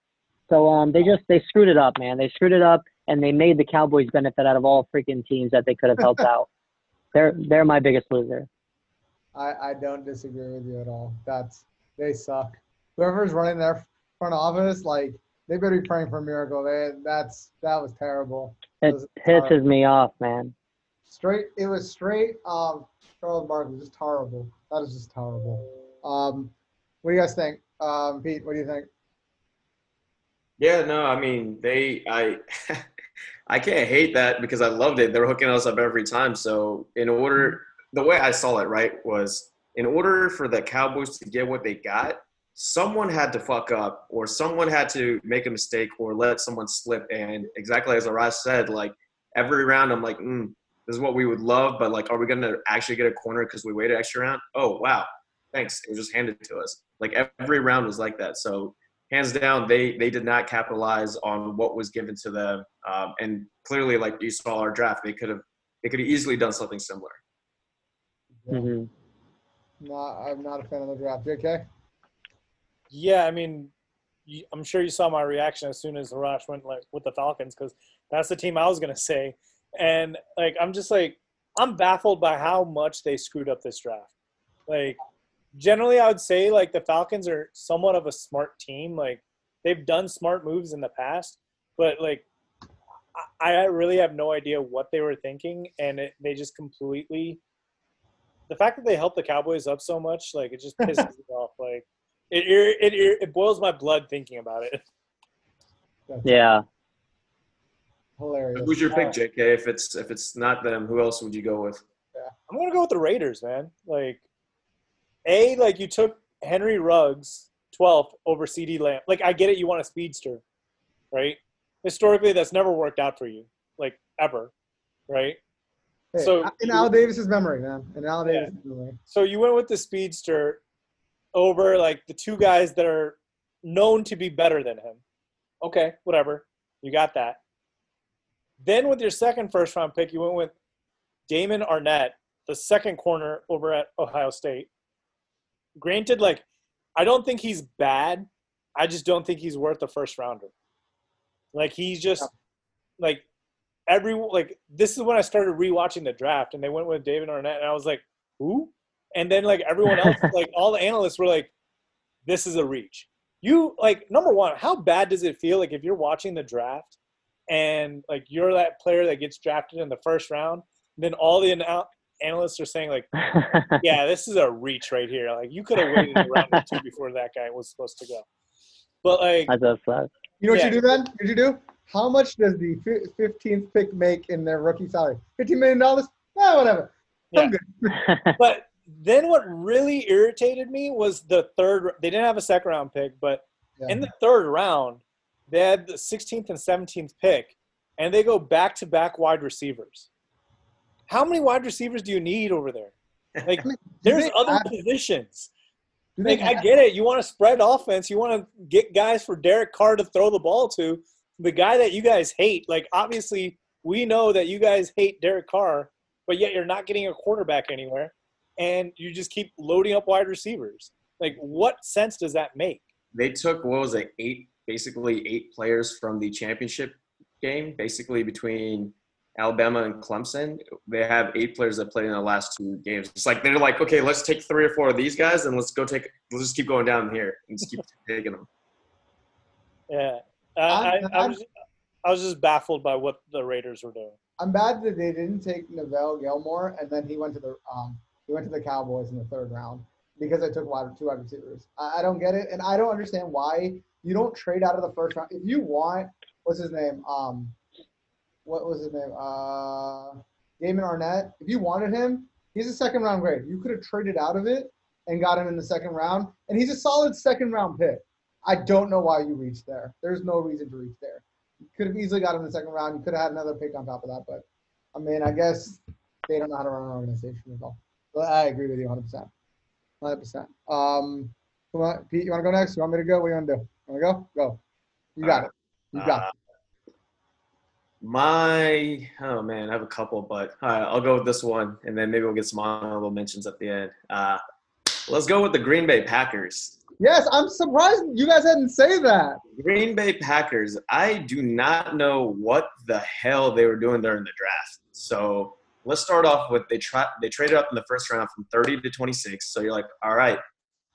So um, they just they screwed it up, man. They screwed it up, and they made the Cowboys benefit out of all freaking teams that they could have helped out. They're they're my biggest loser. I, I don't disagree with you at all. That's they suck. Whoever's running their front office, like they better be praying for a miracle. They that's that was terrible. It Those are pisses me off, man. Straight, it was straight. Um, Charles Barkley, just horrible. That is just horrible. Um, what do you guys think? Um, Pete, what do you think? Yeah, no, I mean they I I can't hate that because I loved it. They're hooking us up every time. So in order the way I saw it, right, was in order for the Cowboys to get what they got, someone had to fuck up or someone had to make a mistake or let someone slip. And exactly as Arash said, like every round, I'm like, mm, this is what we would love, but like, are we going to actually get a corner because we waited extra round? Oh, wow. Thanks. It was just handed to us. Like every round was like that. So hands down, they they did not capitalize on what was given to them. Um, and clearly, like you saw our draft, they could have they could have easily done something similar. Hmm Not, I'm not a fan of the draft. JK? Yeah, I mean, you, I'm sure you saw my reaction as soon as Arash went like with the Falcons because that's the team I was gonna say, and like I'm just like I'm baffled by how much they screwed up this draft. Like, generally, I would say like the Falcons are somewhat of a smart team. Like, they've done smart moves in the past, but like I, I really have no idea what they were thinking, and it, they just completely. The fact that they helped the Cowboys up so much, like it just pisses me off. Like it, it, it, it boils my blood thinking about it. That's Yeah. Hilarious. Who's your pick, uh, JK? If it's if it's not them, who else would you go with? I'm gonna go with the Raiders, man. Like, a like you took Henry Ruggs 12th over CeeDee Lamb. Like I get it, you want a speedster, right? Historically, that's never worked out for you, like ever, right? Hey, so- in Al Davis's memory, man. In Al Yeah. Davis's memory. So you went with the speedster over like the two guys that are known to be better than him. Okay, whatever. You got that. Then with your second first round pick, you went with Damon Arnette, the second corner over at Ohio State. Granted, like I don't think he's bad. I just don't think he's worth a first rounder. Like he's just like every like this is when I started rewatching the draft and they went with David Arnett and I was like, who? And then like everyone else, like all the analysts were like, this is a reach. You like number one, how bad does it feel like if you're watching the draft and like you're that player that gets drafted in the first round, then all the ana- analysts are saying like, yeah, this is a reach right here. Like you could have waited a round or two before that guy was supposed to go. But like That's a suck. You know what Yeah. you do then? What you do? How much does the 15th pick make in their rookie salary? $15 million? Eh, whatever. I'm Yeah. good. but then what really irritated me was the third. They didn't have a second round pick, but Yeah. in the third round, they had the 16th and 17th pick, and they go back to back wide receivers. How many wide receivers do you need over there? Like, Do there's other have- positions. do they Like, I get it. You want to spread offense. You want to get guys for Derek Carr to throw the ball to. The guy that you guys hate. Like, obviously, we know that you guys hate Derek Carr, but yet you're not getting a quarterback anywhere, and you just keep loading up wide receivers. Like, what sense does that make? They took what was it, eight basically eight players from the championship game, basically between Alabama and Clemson. They have eight players that played in the last two games. It's like they're like, okay, let's take three or four of these guys and let's go take. Let's just keep going down here and just keep taking them. Yeah, I, I'm- I, was, I was just baffled by what the Raiders were doing. I'm bad that they didn't take Neville Gallimore and then he went to the um he went to the Cowboys in the third round because they took wide two wide receivers. I, I don't get it, and I don't understand why you don't trade out of the first round. If you want, what's his name? Um, what was his name? Uh, Damon Arnette. If you wanted him, he's a second round grade. You could have traded out of it and got him in the second round, and he's a solid second round pick. I don't know why you reached there. There's no reason to reach there. You could have easily got him in the second round. You could have had another pick on top of that, but I mean, I guess they don't know how to run an organization at all. But I agree with you 100%. 100%. Um, on, Pete, you want to go next? You want me to go? What do you want to do? Want to go? Go. You got it. You got Uh, My oh man, I have a couple, but all right, I'll go with this one, and then maybe we'll get some honorable mentions at the end. Uh, let's go with the Green Bay Packers. Yes, I'm surprised you guys hadn't say that. Green Bay Packers. I do not know what the hell they were doing during the draft. So let's start off with they try they traded up in the first round from 30 to 26. So you're like, all right,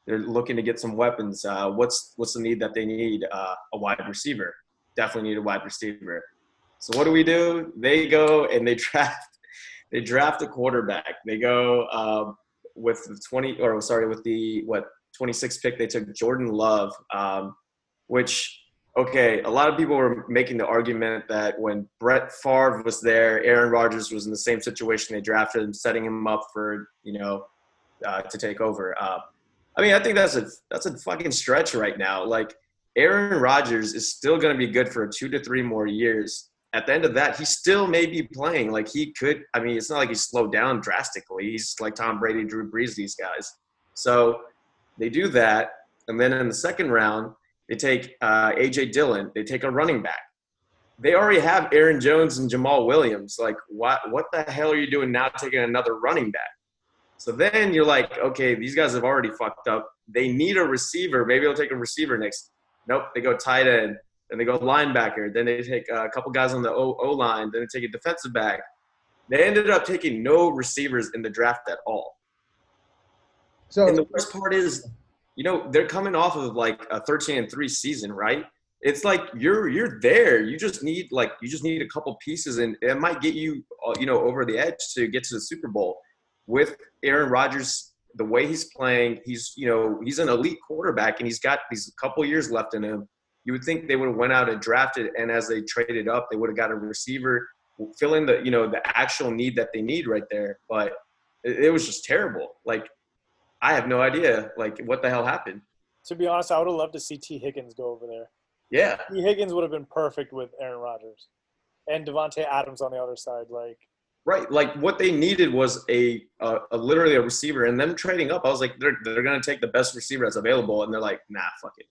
they're looking to get some weapons. Uh, what's what's the need that they need? Uh, a wide receiver. Definitely need a wide receiver. So what do we do? They go and they draft they draft a quarterback. They go uh, with the 20 or sorry with the what 26 pick. They took Jordan Love. Um, which okay, a lot of people were making the argument that when Brett Favre was there, Aaron Rodgers was in the same situation. They drafted him, setting him up for you know uh, to take over. Uh, I mean, I think that's a that's a fucking stretch right now. Like Aaron Rodgers is still going to be good for two to three more years. At the end of that, he still may be playing. Like he could. I mean, it's not like he slowed down drastically. He's like Tom Brady, Drew Brees, these guys. So they do that, and then in the second round, they take uh, AJ Dillon. They take a running back. They already have Aaron Jones and Jamaal Williams. Like, what? What the hell are you doing now, taking another running back? So then you're like, okay, these guys have already fucked up. They need a receiver. Maybe they'll take a receiver next. Nope, they go tight end. Then they go linebacker. Then they take a couple guys on the O, o line. Then they take a defensive back. They ended up taking no receivers in the draft at all. So And the worst part is, you know, they're coming off of like a 13 and 3 season, right? It's like you're you're there. You just need like you just need a couple pieces and it might get you uh, you know over the edge to get to the Super Bowl. With Aaron Rodgers the way he's playing, he's you know, he's an elite quarterback and he's got these couple years left in him. You would think they would have went out and drafted and as they traded up, they would have got a receiver filling the you know the actual need that they need right there. But it was just terrible. Like I have no idea like what the hell happened. To be honest, I would have loved to see Tee Higgins go over there. Yeah, Tee Higgins would have been perfect with Aaron Rodgers, and Davante Adams on the other side. Like, right. Like what they needed was a, a, a literally a receiver, and them trading up. I was like, they're they're gonna take the best receiver that's available, and they're like, nah, fuck it.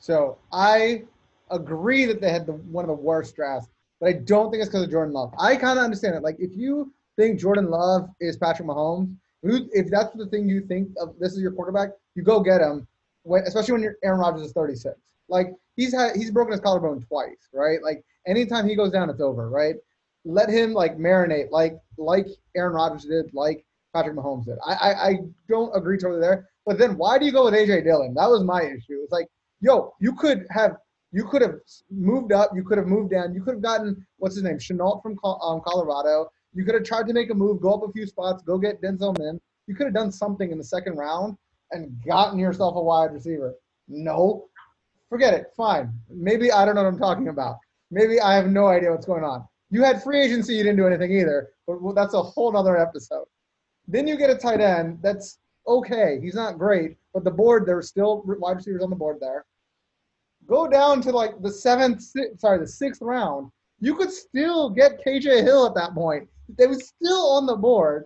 So I agree that they had the, one of the worst drafts, but I don't think it's because of Jordan Love. I kind of understand it. Like if you think Jordan Love is Patrick Mahomes, who- if that's the thing you think of, this is your quarterback, you go get him. When, especially when Aaron Rodgers is 36. Like he's had he's broken his collarbone twice, right? Like anytime he goes down, it's over, right? Let him like marinate, like like Aaron Rodgers did, like Patrick Mahomes did. I I, I don't agree totally there. But then why do you go with AJ Dillon? That was my issue. It's like yo, you could have you could have moved up, you could have moved down, you could have gotten what's his name, Shenault from um, Colorado. You could have tried to make a move, go up a few spots, go get Denzel Mims. You could have done something in the second round and gotten yourself a wide receiver. No, forget it. Fine. Maybe I don't know what I'm talking about. Maybe I have no idea what's going on. You had free agency, you didn't do anything either, but that's a whole other episode. Then you get a tight end that's okay. He's not great, but the board there's still wide receivers on the board there. Go down to like the seventh, sorry, the sixth round. You could still get KJ Hill at that point. They was still on the board,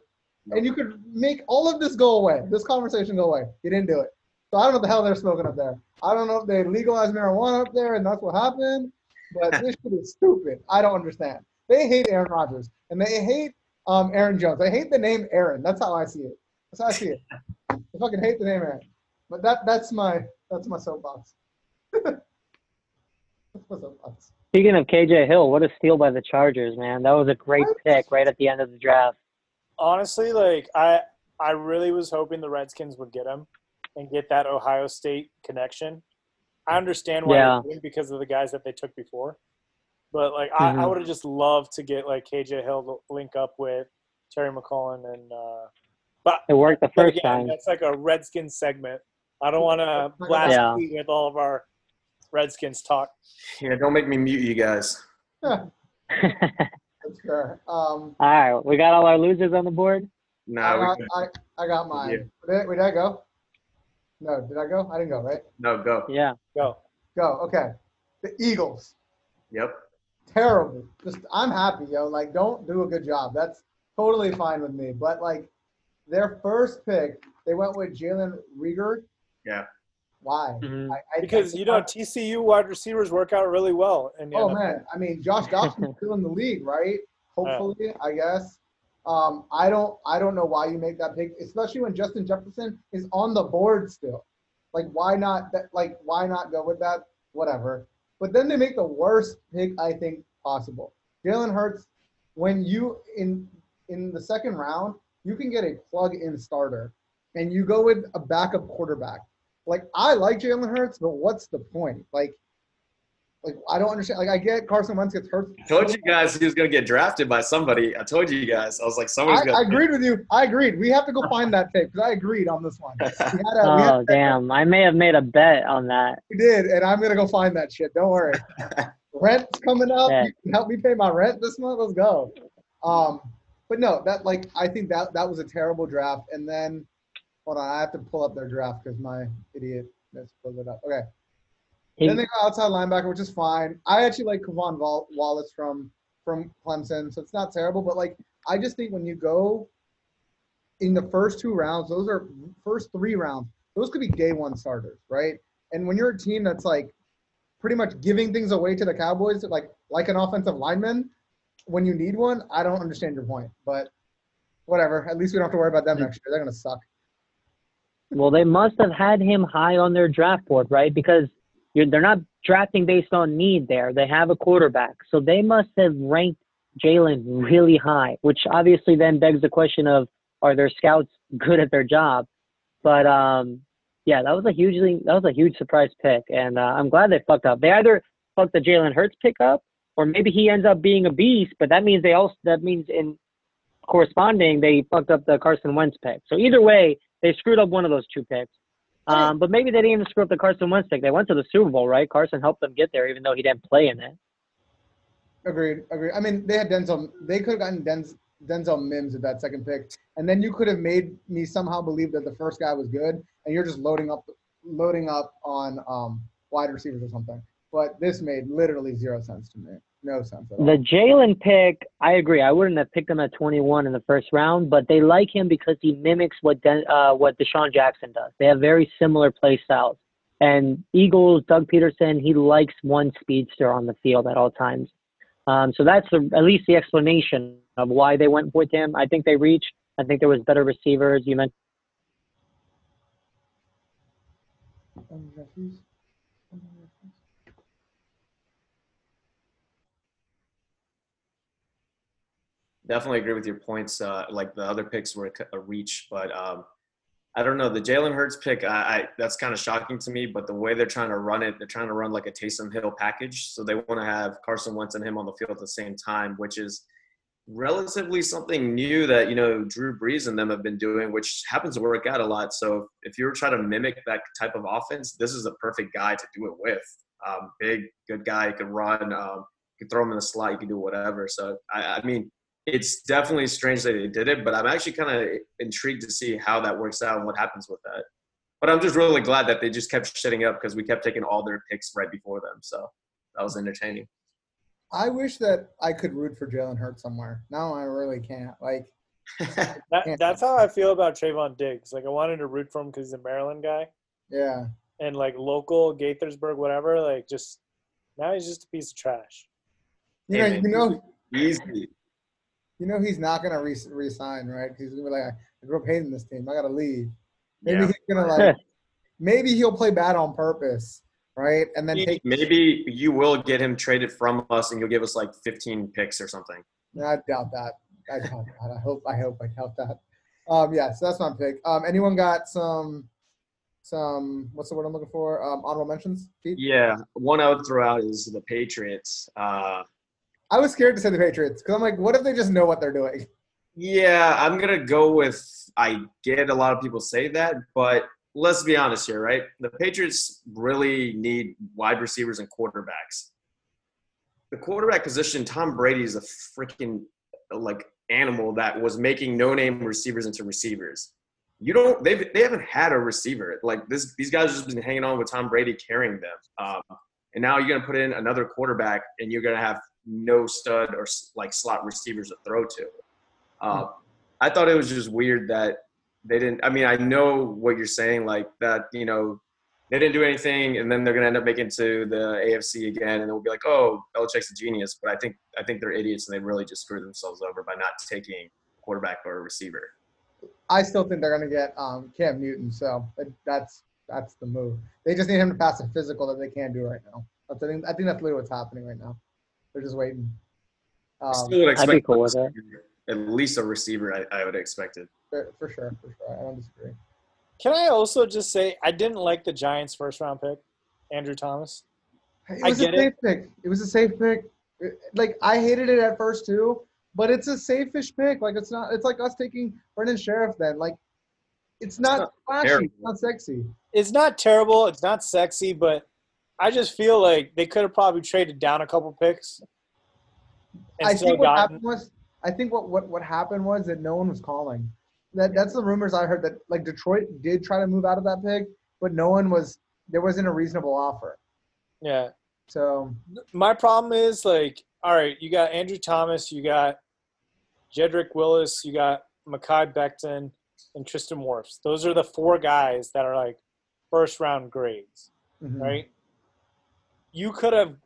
and you could make all of this go away. This conversation go away. You didn't do it. So I don't know what the hell they're smoking up there. I don't know if they legalized marijuana up there and that's what happened, but this shit is stupid. I don't understand. They hate Aaron Rodgers and they hate um, Aaron Jones. They hate the name Aaron. That's how I see it. That's how I see it. I fucking hate the name Aaron. But that that's my that's my soapbox. That's my soapbox. Speaking of KJ Hill, what a steal by the Chargers, man. That was a great What? pick right at the end of the draft. honestly, like I, I really was hoping the Redskins would get him and get that Ohio State connection. I understand why Yeah. doing because of the guys that they took before, but like I, I would have just loved to get like KJ Hill to link up with Terry McLaurin and. uh But It worked the first again, time. That's like a Redskins segment. I don't want to blast Yeah. With all of our Redskins talk. Yeah, don't make me mute you guys. That's fair. Um, all right, we got all our losers on the board. Nah, I, got. I, I got mine. Yeah. Did, did I go? No, did I go? I didn't go, right? no go. Yeah. Go. Go. Okay. The Eagles. Yep. Terrible. Just I'm happy, yo. Like, don't do a good job. That's totally fine with me. But like, their first pick, they went with Jalen Reagor. Yeah. Why? Mhm. I, I, Because I- you know TCU wide receivers work out really well. And Oh man, I mean, Josh Doctson's still in the league, right? Hopefully, I guess. Um, I don't, I don't know why you make that pick, especially when Justin Jefferson is on the board still. Like, why not? That, like, why not go with that? Whatever. But then they make the worst pick I think possible. Jalen Hurts, when you in in the second round, you can get a plug-in starter, and you go with a backup quarterback. Like, I like Jalen Hurts, but what's the point? Like. Like I don't understand. Like I get Carson Wentz gets hurt. I told you guys he was gonna get drafted by somebody. I told you guys. I was like, someone's I, gonna. I agreed with you. I agreed. We have to go find that tape because I agreed on this one. We had a, we, had, Oh damn! I may have made a bet on that. we did, and I'm gonna go find that shit. Don't worry. Rent's coming up. Yeah. You can help me pay my rent this month. Let's go. Um, but no, that like I think that that was a terrible draft. And then, hold on, I have to pull up their draft because my idiot pulled it up. Okay. He- Then they go outside linebacker, which is fine. I actually like K'Von Wall- Wallace from from Clemson, so it's not terrible. But like, I just think when you go in the first two rounds, those are first three rounds. Those could be day one starters, right? And when you're a team that's like pretty much giving things away to the Cowboys, like like an offensive lineman, when you need one, I don't understand your point. But whatever. At least we don't have to worry about them next year. They're gonna suck. Well, they must have had him high on their draft board, right? Because they're not drafting based on need there. They have a quarterback. So they must have ranked Jalen really high, which obviously then begs the question of are their scouts good at their job? But um, yeah, that was a hugely that was a huge surprise pick, and uh, I'm glad they fucked up. They either fucked the Jalen Hurts pick up, or maybe he ends up being a beast. But that means they also that means in corresponding they fucked up the Carson Wentz pick. So either way, they screwed up one of those two picks. Um, but maybe they didn't even screw up the Carson Wentz pick. They went to the Super Bowl, right? Carson helped them get there, even though he didn't play in it. Agreed. Agreed. I mean, they had Denzel. They could have gotten Denzel, Denzel Mims with that second pick, and then you could have made me somehow believe that the first guy was good, and you're just loading up, loading up on um, wide receivers or something. But this made literally zero sense to me. No sense at all. The Jalen pick, I agree. I wouldn't have picked him at 21 in the first round, but they like him because he mimics what Den, uh, what DeSean Jackson does. They have very similar play styles. And Eagles, Doug Pederson, he likes one speedster on the field at all times. Um, so that's the, at least the explanation of why they went with him. I think they reached. I think there was better receivers. You mentioned Definitely agree with your points. Uh, like the other picks were a reach, but um, I don't know the Jalen Hurts pick. I, I that's kind of shocking to me. But the way they're trying to run it, they're trying to run like a Taysom Hill package. So they want to have Carson Wentz and him on the field at the same time, which is relatively something new that you know Drew Brees and them have been doing, which happens to work out a lot. So if you're trying to mimic that type of offense, this is a perfect guy to do it with. Um, big, good guy. You can run. Um, you can throw him in the slot. You can do whatever. So I, I mean, it's definitely strange that they did it, but I'm actually kind of intrigued to see how that works out and what happens with that. But I'm just really glad that they just kept shitting up because we kept taking all their picks right before them. So that was entertaining. I wish that I could root for Jalen Hurts somewhere. Now I really can't. Like, That, that's how I feel about Trevon Diggs. Like I wanted to root for him because he's a Maryland guy yeah. and like local Gaithersburg, whatever. Like just now he's just a piece of trash. You know, Hey, man, you know, Easy. You know, he's not gonna re- resign, right? He's gonna be like, I grew up hating this team. I gotta leave. Maybe Yeah. he's gonna like, maybe he'll play bad on purpose, right? And then take. Maybe you will get him traded from us, and you'll give us like 15 picks or something. I doubt that. I doubt that. I hope. I hope. I doubt that. Um, yeah. So that's my pick. Um, anyone got some, some? What's the word I'm looking for? Um, honorable mentions. Pete? Yeah, one I would throw out is the Patriots. Uh, I was scared to say the Patriots because I'm like, what if they just know what they're doing? yeah, I'm gonna go with. I get a lot of people say that, but let's be honest here, right? The Patriots really need wide receivers and quarterbacks. The quarterback position, Tom Brady is a freaking like animal that was making no-name receivers into receivers. You don't. They've they haven't had a receiver like this. These guys have just been hanging on with Tom Brady carrying them. Um, and now you're gonna put in another quarterback, and you're gonna have no stud or like slot receivers to throw to. Uh, I thought it was just weird that they didn't. I mean, I know what you're saying, like that. You know, they didn't do anything, and then they're gonna end up making to the AFC again, and we'll be like, "Oh, Belichick's a genius." But I think I think they're idiots, and they really just screwed themselves over by not taking quarterback or a receiver. I still think they're gonna get um, Cam Newton. So that's that's the move. They just need him to pass a physical that they can't do right now. That's, I think I think that's literally what's happening right now. They're just waiting. I Um, still would I'd be cool with it. at least a receiver. I, I would have expected. for, for sure, for sure. I don't disagree. Can I also just say I didn't like the Giants' first round pick, Andrew Thomas. It I was get a it. safe pick. It was a safe pick. Like I hated it at first too, but it's a safe-ish pick. Like it's not. It's like us taking Brandon Scherff. Then like, it's not, not flashy. terrible. It's not sexy. It's not terrible. It's not sexy, but I just feel like they could have probably traded down a couple picks I think what gotten. happened was. I think what, what what happened was that no one was calling. That that's the rumors I heard that like Detroit did try to move out of that pick, but no one was there wasn't a reasonable offer. Yeah. So My problem is like, all right, you got Andrew Thomas, you got Jedrick Willis, you got Mekhi Becton, and Tristan Wirfs. Those are the four guys that are like first round grades, mhm. right? You could have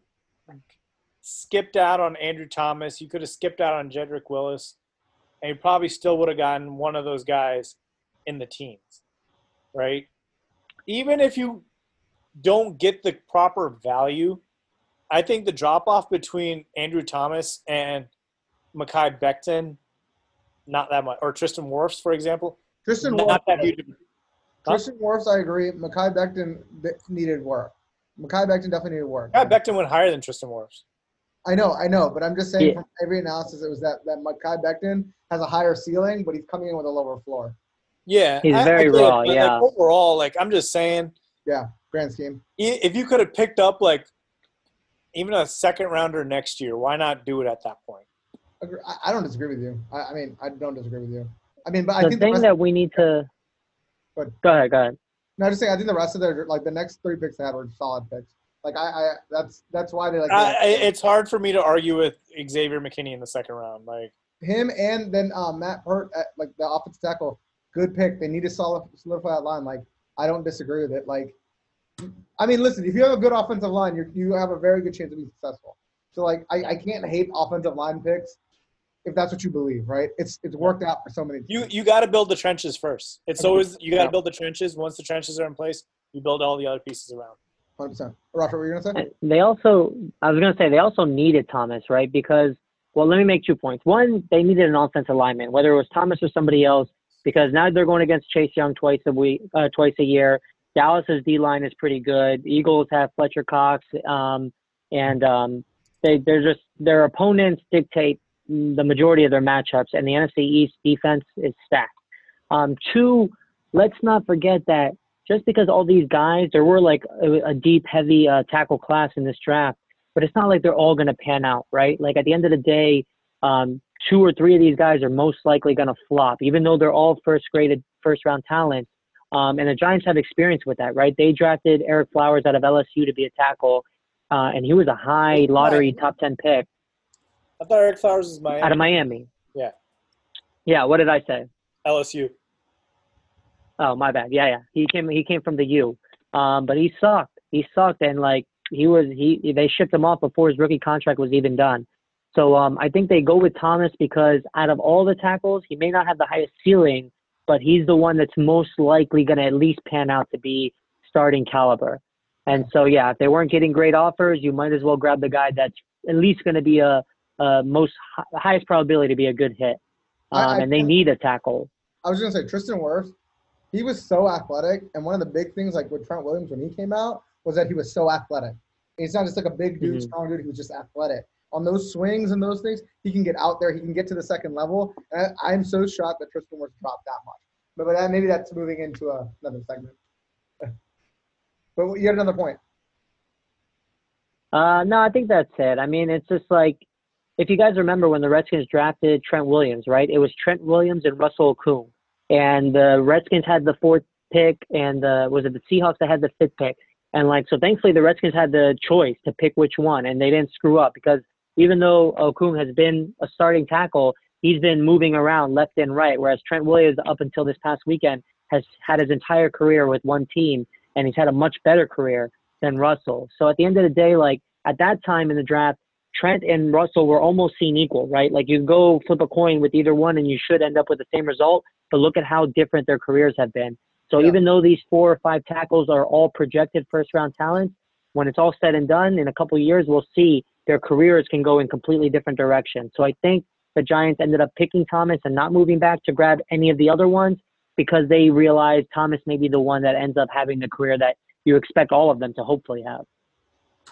skipped out on Andrew Thomas. You could have skipped out on Jedrick Willis, and you probably still would have gotten one of those guys in the teens, right? Even if you don't get the proper value, I think the drop off between Andrew Thomas and Mekhi Becton, not that much, or Tristan Wirfs, for example, Tristan not that huge. Huh? Tristan I agree. Mekhi Becton needed work. Mekhi Becton definitely needed work. Mekhi Becton went higher than Tristan Wirfs. I know, I know, but I'm just saying Yeah. from every analysis, it was that that Mekhi Becton has a higher ceiling, but he's coming in with a lower floor. Yeah, He's I- I very get it, raw, but, like, yeah. overall, like I'm just saying, Yeah, Grand scheme. if you could have picked up like even a second rounder next year, why not do it at that point? I, I don't disagree with you. I, I mean, I don't disagree with you. I mean, but I the think thing the rest, that we need to Go ahead. go ahead, go ahead. No, I'm just saying. I think the rest of their like the next three picks they had were solid picks. Like I, I that's that's why they like I, I- it's hard for me to argue with Xavier McKinney in the second round. Like, him and then uh, Matt Peart at like the offensive tackle. Good pick. They need to solid, solidify that line. Like I don't disagree with it. Like, I mean, listen, if you have a good offensive line, you you have a very good chance of being successful. So like, I, I can't hate offensive line picks if that's what you believe, right? It's it's worked out for so many. you teams. you got to build the trenches first. It's always you got to build the trenches. Once the trenches are in place, you build all the other pieces around. Hundred percent. Roger, what were you gonna say? They also, I was going to say, they also needed Thomas, right? Because, well, let me make two points. One, they needed an offensive lineman, whether it was Thomas or somebody else, because now they're going against Chase Young twice a week, uh, twice a year. Dallas's D line is pretty good. Eagles have Fletcher Cox, um, and um, they they're just their opponents dictate the majority of their matchups, and the NFC East defense is stacked. Um, two, let's not forget that just because all these guys, there were like a, a deep, heavy uh, tackle class in this draft, but it's not like they're all going to pan out, right? Like at the end of the day, um, two or three of these guys are most likely going to flop, even though they're all first graded, first round talent. Um, and the Giants have experience with that, right? They drafted Ereck Flowers out of LSU to be a tackle, uh, and he was a high lottery top 10 pick I thought Ereck Flowers was Miami. out of Miami. Yeah. Yeah, what did I say? LSU. Oh, my bad. Yeah, yeah. He came. He came from the U. Um, but he sucked. He sucked, and like he was. He they shipped him off before his rookie contract was even done. So um, I think they go with Thomas because out of all the tackles, he may not have the highest ceiling, but he's the one that's most likely going to at least pan out to be starting caliber. And so yeah, if they weren't getting great offers, you might as well grab the guy that's at least going to be a, a most hi- highest probability to be a good hit. Um, I and they need a tackle. I was gonna say Tristan Wirfs. He was so athletic, and one of the big things, like with Trent Williams when he came out, was that he was so athletic. He's not just like a big dude, Mhm. strong dude. He was just athletic. On those swings and those things, he can get out there. He can get to the second level. And I, I'm so shocked that Tristan Wirfs dropped that much. But, but that, maybe that's moving into a, another segment. but you had another point. Uh, no, I think that's it. I mean, it's just like if you guys remember when the Redskins drafted Trent Williams, right? It was Trent Williams and Russell Okung, and the Redskins had the fourth pick, and uh, was it the Seahawks that had the fifth pick? And like, so thankfully the Redskins had the choice to pick which one, and they didn't screw up because even though Okung has been a starting tackle, he's been moving around left and right, whereas Trent Williams up until this past weekend has had his entire career with one team, and he's had a much better career than Russell. So at the end of the day, like at that time in the draft, Trent and Russell were almost seen equal, right? Like you go flip a coin with either one and you should end up with the same result, but look at how different their careers have been. So Yeah. even though these four or five tackles are all projected first round talents, when it's all said and done in a couple of years, we'll see their careers can go in completely different directions. So I think the Giants ended up picking Thomas and not moving back to grab any of the other ones because they realized Thomas may be the one that ends up having the career that you expect all of them to hopefully have.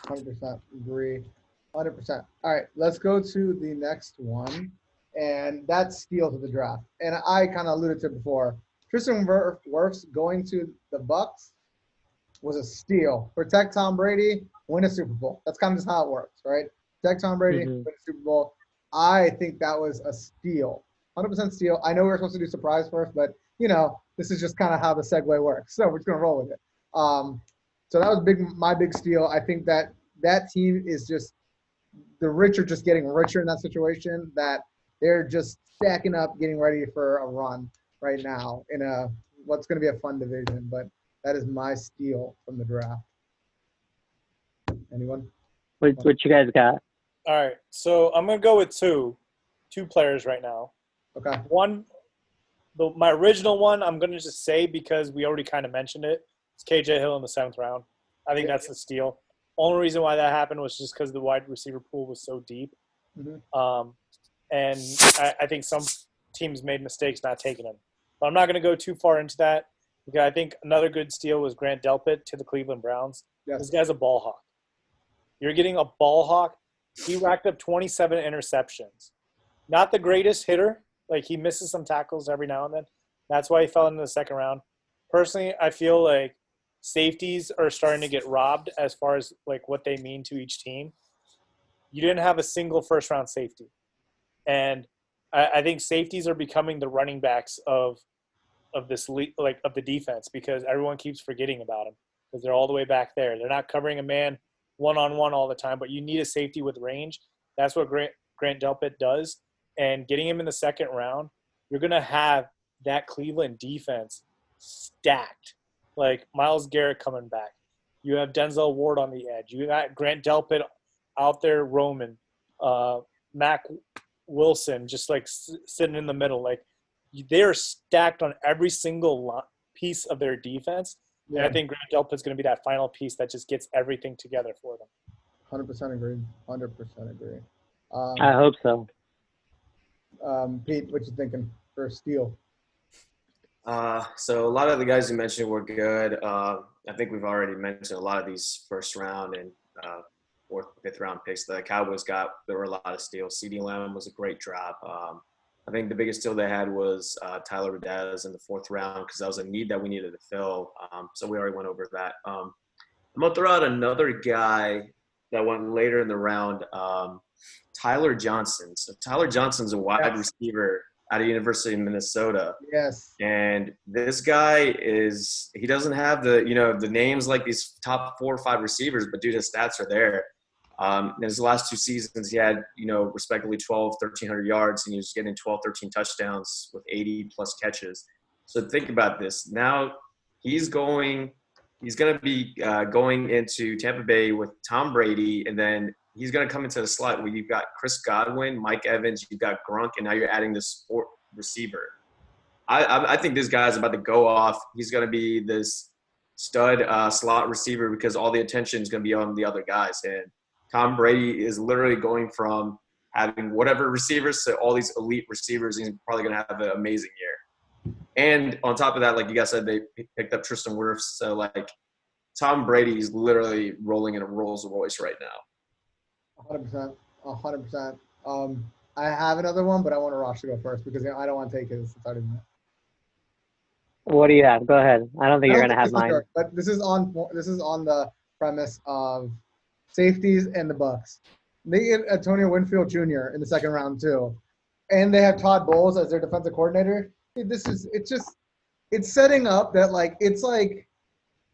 100% agree. 100%. All right, let's go to the next one. And that's steals of the draft. And I kind of alluded to it before. Tristan Wirf- Wirfs going to the Bucks was a steal. Protect Tom Brady, win a Super Bowl. That's kind of just how it works, right? Protect Tom Brady, Mhm. win a Super Bowl. I think that was a steal, 100% steal. I know we were supposed to do surprise first, but you know this is just kind of how the segue works. So we're just gonna roll with it. Um, so that was big, my big steal. I think that that team is just the rich are just getting richer in that situation. That they're just stacking up, getting ready for a run right now in a what's going to be a fun division. But that is my steal from the draft. Anyone? What, what you guys got? All right, so I'm gonna go with two, two players right now. Okay. One, the, my original one, I'm gonna just say because we already kind of mentioned it. It's KJ Hill in the seventh round. I think Yeah. that's the steal. Only reason why that happened was just because the wide receiver pool was so deep, Mhm. um, and I, I think some teams made mistakes not taking him. But I'm not gonna go too far into that because I think another good steal was Grant Delpit to the Cleveland Browns. Yes. This guy's a ball hawk. You're getting a ball hawk. He racked up 27 interceptions. Not the greatest hitter. Like he misses some tackles every now and then. That's why he fell into the second round. Personally, I feel like safeties are starting to get robbed as far as like what they mean to each team. You didn't have a single first round safety, and I, I think safeties are becoming the running backs of of this like of the defense because everyone keeps forgetting about them because they're all the way back there. They're not covering a man one on one all the time, but you need a safety with range. That's what Grant Grant Delpit does, and getting him in the second round, you're gonna have that Cleveland defense stacked. Like Myles Garrett coming back, you have Denzel Ward on the edge. You got Grant Delpit out there roaming. Uh, Mack Wilson just like s- sitting in the middle. Like they are stacked on every single lo- piece of their defense. And I think Grant Delpit's going to be that final piece that just gets everything together for them. Hundred percent agree. Hundred percent agree. Um, I hope so. um, Pete, what you thinking for a steal? Uh, so a lot of the guys you mentioned were good. Uh, I think we've already mentioned a lot of these first round and uh, fourth, fifth round picks. The Cowboys got there were a lot of steals. CeeDee Lamb was a great drop. Um, I think the biggest steal they had was uh, Tyler Biadasz in the fourth round because that was a need that we needed to fill. Um, so we already went over that. Um, I'm gonna throw out another guy that went later in the round. Um, Tyler Johnson. So Tyler Johnson's a wide Yes. receiver out of University of Minnesota. Yes. And this guy is he doesn't have the you know the names like these top four or five receivers, but dude, his stats are there. Um, in his last two seasons, he had you know respectively 12, 1300 yards, and he was getting 12, 13 touchdowns with 80 plus catches. So think about this. Now he's going, he's going to be uh, going into Tampa Bay with Tom Brady, and then he's going to come into the slot where you've got Chris Godwin, Mike Evans, you've got Gronk, and now you're adding this sport receiver. I, I, I think this guy's about to go off. He's going to be this stud uh, slot receiver because all the attention is going to be on the other guys. And Tom Brady is literally going from having whatever receivers to all these elite receivers. He's probably going to have an amazing year. And on top of that, like you guys said, they picked up Tristan Wirfs. So like Tom Brady is literally rolling in a Rolls Royce right now. Hundred percent. hundred percent. Um, I have another one, but I want to Rosh to go first because you know, I don't want to take his thirty minutes. What do you have? Go ahead. I don't think I you're gonna think have mine. yours, But this is on this is on the premise of safeties and the Bucks. They get Antonio Winfield Jr. in the second round too, and they have Todd Bowles as their defensive coordinator. This is it's just it's setting up that like it's like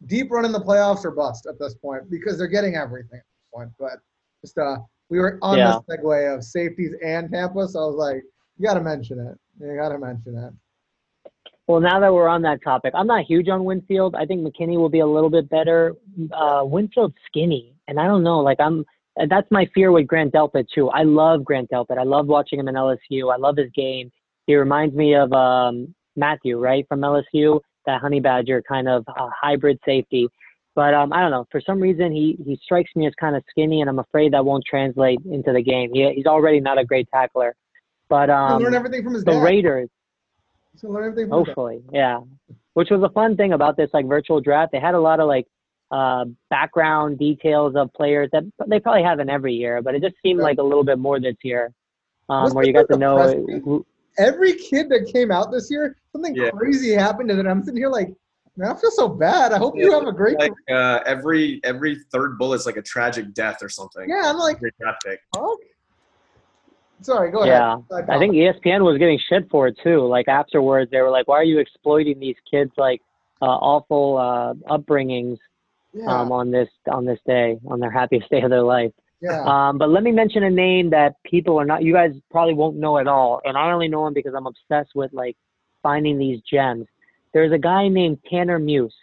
deep run in the playoffs or bust at this point because they're getting everything at this point. But just uh, we were on Yeah. the segue of safeties and Tampa, so I was like, you got to mention it. You got to mention it. Well, now that we're on that topic, I'm not huge on Winfield. I think McKinney will be a little bit better. Uh, Winfield's skinny, and I don't know. Like I'm, that's my fear with Grant Delpit too. I love Grant Delpit. I love watching him in LSU. I love his game. He reminds me of um, Mathieu, right, from LSU, that Honey Badger kind of uh, hybrid safety. But um, I don't know. For some reason, he he strikes me as kind of skinny, and I'm afraid that won't translate into the game. He, he's already not a great tackler. But He'll um, learn everything from his the dad. Raiders. He'll learn everything from his dad. Hopefully, yeah. Which was a fun thing about this like virtual draft. They had a lot of like uh, background details of players that they probably have in every year, but it just seemed Yeah. like a little bit more this year, um, Wasn't where you got to know. who- every kid that came out this year, something Yeah. crazy happened to them. I'm sitting here like, man, I feel so bad. I hope you have a great. Like uh, every every third bullet's like a tragic death or something. yeah, I'm like, Great draft pick. fuck. Sorry, go Yeah. ahead. Yeah, ahead, I think ESPN was getting shit for it too. Like afterwards, they were like, "Why are you exploiting these kids like uh, awful uh, upbringings yeah, um, on this on this day, on their happiest day of their life?" yeah. Um, but let me mention a name that people are not, you guys probably won't know at all. And I only know him because I'm obsessed with like finding these gems. There's a guy named Tanner Muse.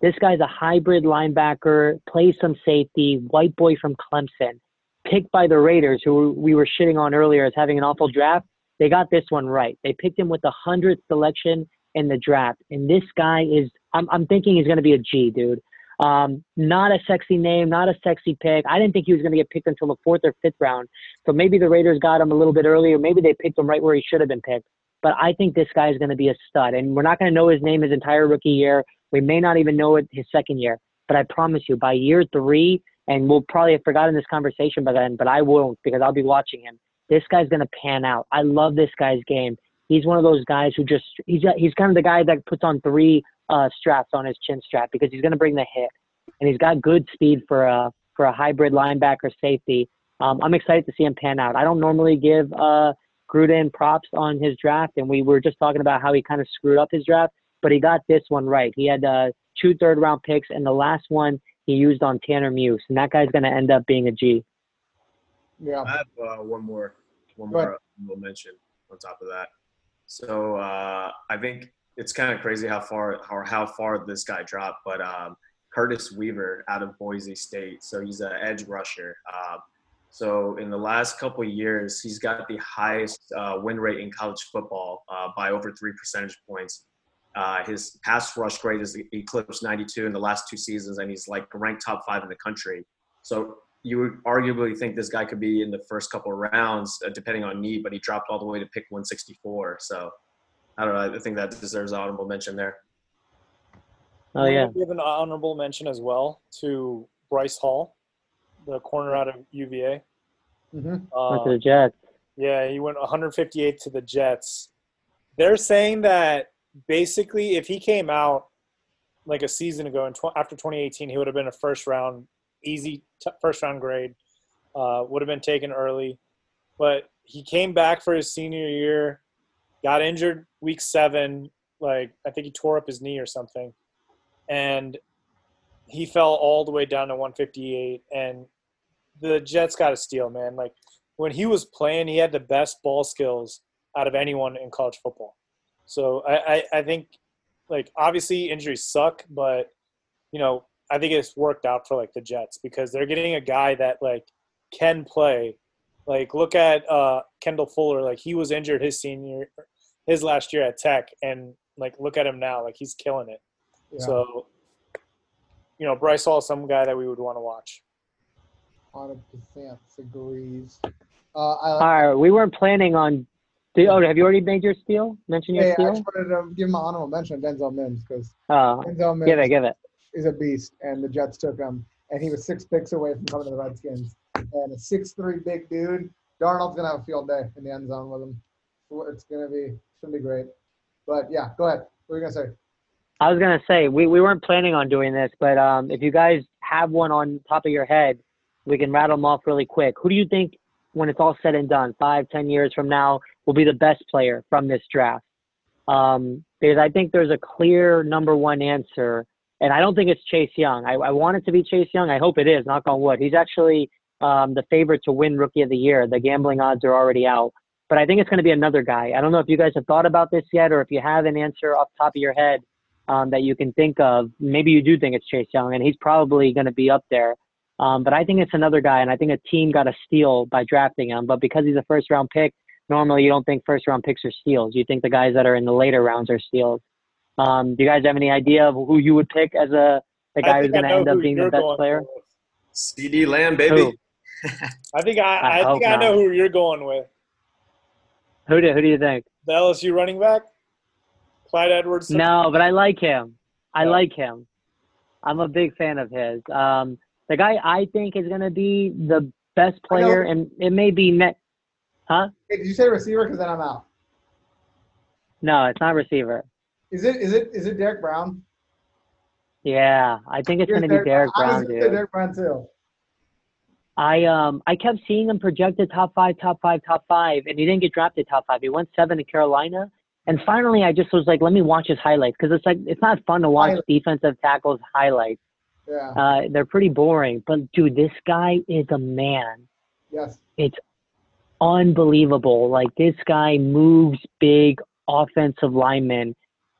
This guy's a hybrid linebacker, plays some safety, white boy from Clemson, picked by the Raiders, who we were shitting on earlier as having an awful draft. They got this one right. They picked him with the 100th selection in the draft. And this guy is, I'm, I'm thinking he's going to be a G, dude. Um, not a sexy name, not a sexy pick. I didn't think he was going to get picked until the fourth or fifth round. So maybe the Raiders got him a little bit earlier. Maybe they picked him right where he should have been picked. But I think this guy is going to be a stud. And we're not going to know his name his entire rookie year. We may not even know it his second year. But I promise you, by year three, and we'll probably have forgotten this conversation by then, but I won't because I'll be watching him. This guy's going to pan out. I love this guy's game. He's one of those guys who just he's he's kind of the guy that puts on three uh, straps on his chin strap because he's going to bring the hit, and he's got good speed for a for a hybrid linebacker safety. Um, I'm excited to see him pan out. I don't normally give uh, Gruden props on his draft, and we were just talking about how he kind of screwed up his draft, but he got this one right. He had uh, two third round picks, and the last one he used on Tanner Muse, and that guy's going to end up being a G. yeah. I have uh, one more, one Go ahead. more we'll mention on top of that. So uh, I think it's kind of crazy how far how, how far this guy dropped, but um, Curtis Weaver out of Boise State. So he's an edge rusher. Um, so in the last couple of years, he's got the highest uh, win rate in college football uh, by over three percentage points. Uh, his pass rush grade is eclipsed 92 in the last two seasons, and he's like ranked top five in the country. So you would arguably think this guy could be in the first couple of rounds, uh, depending on need, but he dropped all the way to pick 164. So I don't know. I think that deserves an honorable mention there. Oh yeah, Give an honorable mention as well to Bryce Hall, the corner out of UVA. hmm went Um, to the Jets. Yeah, he went 158 to the Jets. They're saying that basically, if he came out like a season ago, in tw- after 2018, he would have been a first round, easy t- first round grade. Uh, would have been taken early, but he came back for his senior year, got injured week seven. Like I think he tore up his knee or something, and he fell all the way down to 158. And the Jets got a steal, man. Like when he was playing, he had the best ball skills out of anyone in college football. So I, I, I think, like, obviously injuries suck, but you know, I think it's worked out for like the Jets because they're getting a guy that like can play. Like, look at uh, Kendall Fuller. Like, he was injured his senior, his last year at Tech, and like, look at him now. Like, he's killing it. Yeah. So, you know, Bryce Hall, is some guy that we would want to watch. Hundred percent agrees. Uh, I, All right, we weren't planning on. Do, oh, have you already made your steal? Mention your yeah, I just wanted to give him an honorable mention, Denzel Mims, because Oh, Denzel Mims give it, give it. is a beast, and the Jets took him, and he was six picks away from coming to the Redskins. And a six-three big dude, Darnold's gonna have a field day in the end zone with him. It's gonna be, it's gonna be great. But yeah, go ahead. What were you gonna say? I was gonna say we, we weren't planning on doing this, but um, if you guys have one on top of your head, we can rattle them off really quick. Who do you think, when it's all said and done, five, ten years from now, will be the best player from this draft? Um, because I think there's a clear number one answer, and I don't think it's Chase Young. I, I want it to be Chase Young. I hope it is. Knock on wood. He's actually um, the favorite to win Rookie of the Year. The gambling odds are already out. But I think it's going to be another guy. I don't know if you guys have thought about this yet, or if you have an answer off top of your head um, that you can think of. Maybe you do think it's Chase Young, and he's probably going to be up there. Um, but I think it's another guy, and I think a team got a steal by drafting him. But because he's a first round pick, normally you don't think first round picks are steals. You think the guys that are in the later rounds are steals. Um, do you guys have any idea of who you would pick as a the guy who's think I going to end up being the best player? with. CeeDee Lamb, baby. I think I, I I, hope think I know who you're going with. Who do who do you think? The LSU running back, Clyde Edwards. No, but I like him. I Yeah. like him. I'm a big fan of his. Um, the guy I think is going to be the best player, and it may be net. Huh? Hey, did you say receiver? Because then I'm out. No, it's not receiver. Is it? Is it? Is it Derrick Brown? Yeah, I think it's going to be Derrick Brown, dude. Derrick Brown too. I um I kept seeing him projected top five, top five, top five, and he didn't get drafted top five. He went seven to Carolina, and finally I just was like, let me watch his highlights because it's like it's not fun to watch defensive tackles highlights. Yeah. Uh, they're pretty boring. But dude, this guy is a man. Yes. It's unbelievable. Like this guy moves big offensive linemen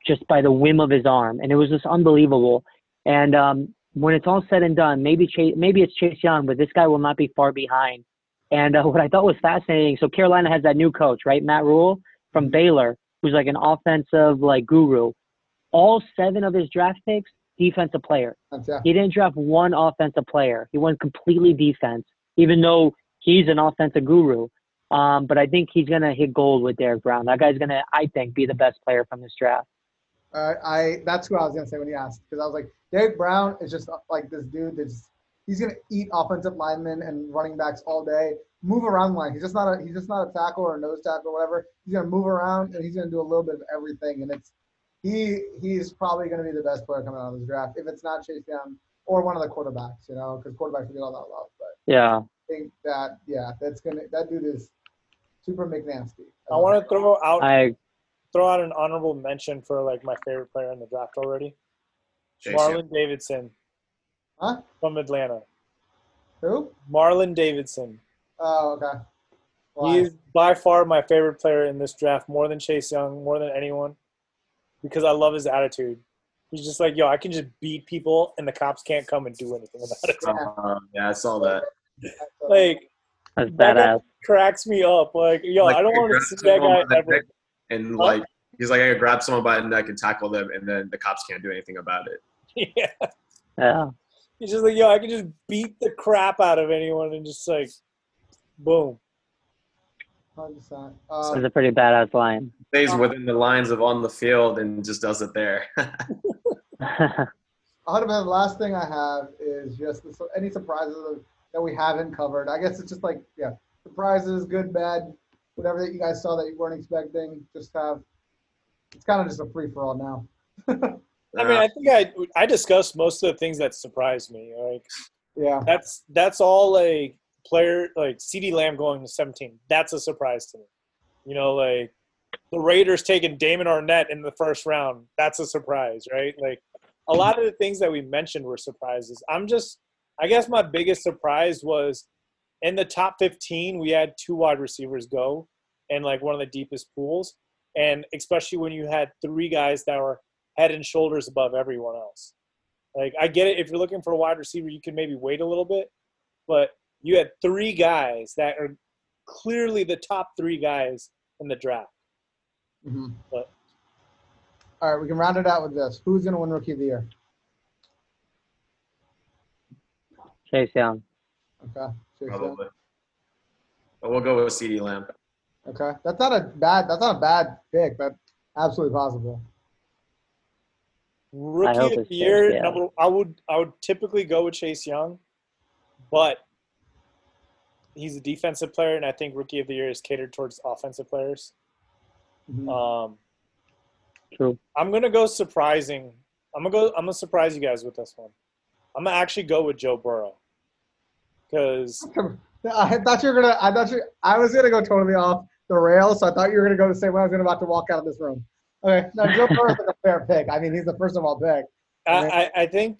just by the whim of his arm, and it was just unbelievable. And um, when it's all said and done, maybe Chase, maybe it's Chase Young, but this guy will not be far behind. And uh, what I thought was fascinating, so Carolina has that new coach, right, Matt Rhule from Baylor, who's like an offensive like guru. All seven of his draft picks, defensive player. Yeah. He didn't draft one offensive player. He went completely defense, even though he's an offensive guru. Um, but I think he's gonna hit gold with Derrick Brown. That guy's gonna, I think, be the best player from this draft. Uh, I that's who I was gonna say when you asked because I was like Derrick Brown is just uh, like this dude that's he's gonna eat offensive linemen and running backs all day, move around the line. He's just not a he's just not a tackle or a nose tackle or whatever. He's gonna move around and he's gonna do a little bit of everything. And it's he he's probably gonna be the best player coming out of this draft if it's not Chase Young or one of the quarterbacks, you know, because quarterbacks will get all that love. But Yeah. I think that yeah, that's gonna that dude is super McNasty. I want to throw out I throw out an honorable mention for like my favorite player in the draft already, Chase Young. Marlon Davidson Huh? from Atlanta. Who? Marlon Davidson. Oh, okay. Why? He is by far my favorite player in this draft, more than Chase Young, more than anyone, because I love his attitude. He's just like, yo, I can just beat people, and the cops can't come and do anything about it. Uh, yeah, I saw that. Like, that's that cracks me up. Like, yo, Like, I don't want to see that guy ever. neck And Huh? like he's like, I could grab someone by the neck and tackle them, and then the cops can't do anything about it. yeah. Yeah. He's just like, yo, I can just beat the crap out of anyone and just like, boom. 100%. Uh, That's a pretty badass line. Stays within the lines of on the field and just does it there. 100%. The last thing I have is just the, so any surprises that we haven't covered. I guess it's just like, yeah, surprises, good, bad, whatever that you guys saw that you weren't expecting. Just have, it's kind of just a free for all now. I mean, I think I I discussed most of the things that surprised me. Like yeah. that's that's all like player like CeeDee Lamb going to 17. That's a surprise to me. You know, like the Raiders taking Damon Arnette in the first round. That's a surprise, right? Like a lot of the things that we mentioned were surprises. I'm just I guess my biggest surprise was in the top 15 we had two wide receivers go and like one of the deepest pools and especially when you had three guys that were head and shoulders above everyone else. Like I get it if you're looking for a wide receiver, you can maybe wait a little bit, but you had three guys that are clearly the top three guys in the draft. hmm But- All right, we can round it out with this. Who's going to win Rookie of the Year? Chase Young. Okay. Chase Young. But we'll go with CeeDee Lamb. Okay. That's not a bad. That's not a bad pick. That's absolutely possible. Rookie of the year, Chase, yeah. number I would I would typically go with Chase Young, but he's a defensive player, and I think rookie of the year is catered towards offensive players. Mhm. Um, True. I'm gonna go surprising. I'm gonna go. I'm gonna surprise you guys with this one. I'm gonna actually go with Joe Burrow because I thought you were gonna. I thought you. I was gonna go totally off the rails. So I thought you were gonna go the same way. I was gonna about to walk out of this room. Okay. Now Joe Burrow's like a fair pick. I mean, he's the first of all pick. I, I, I think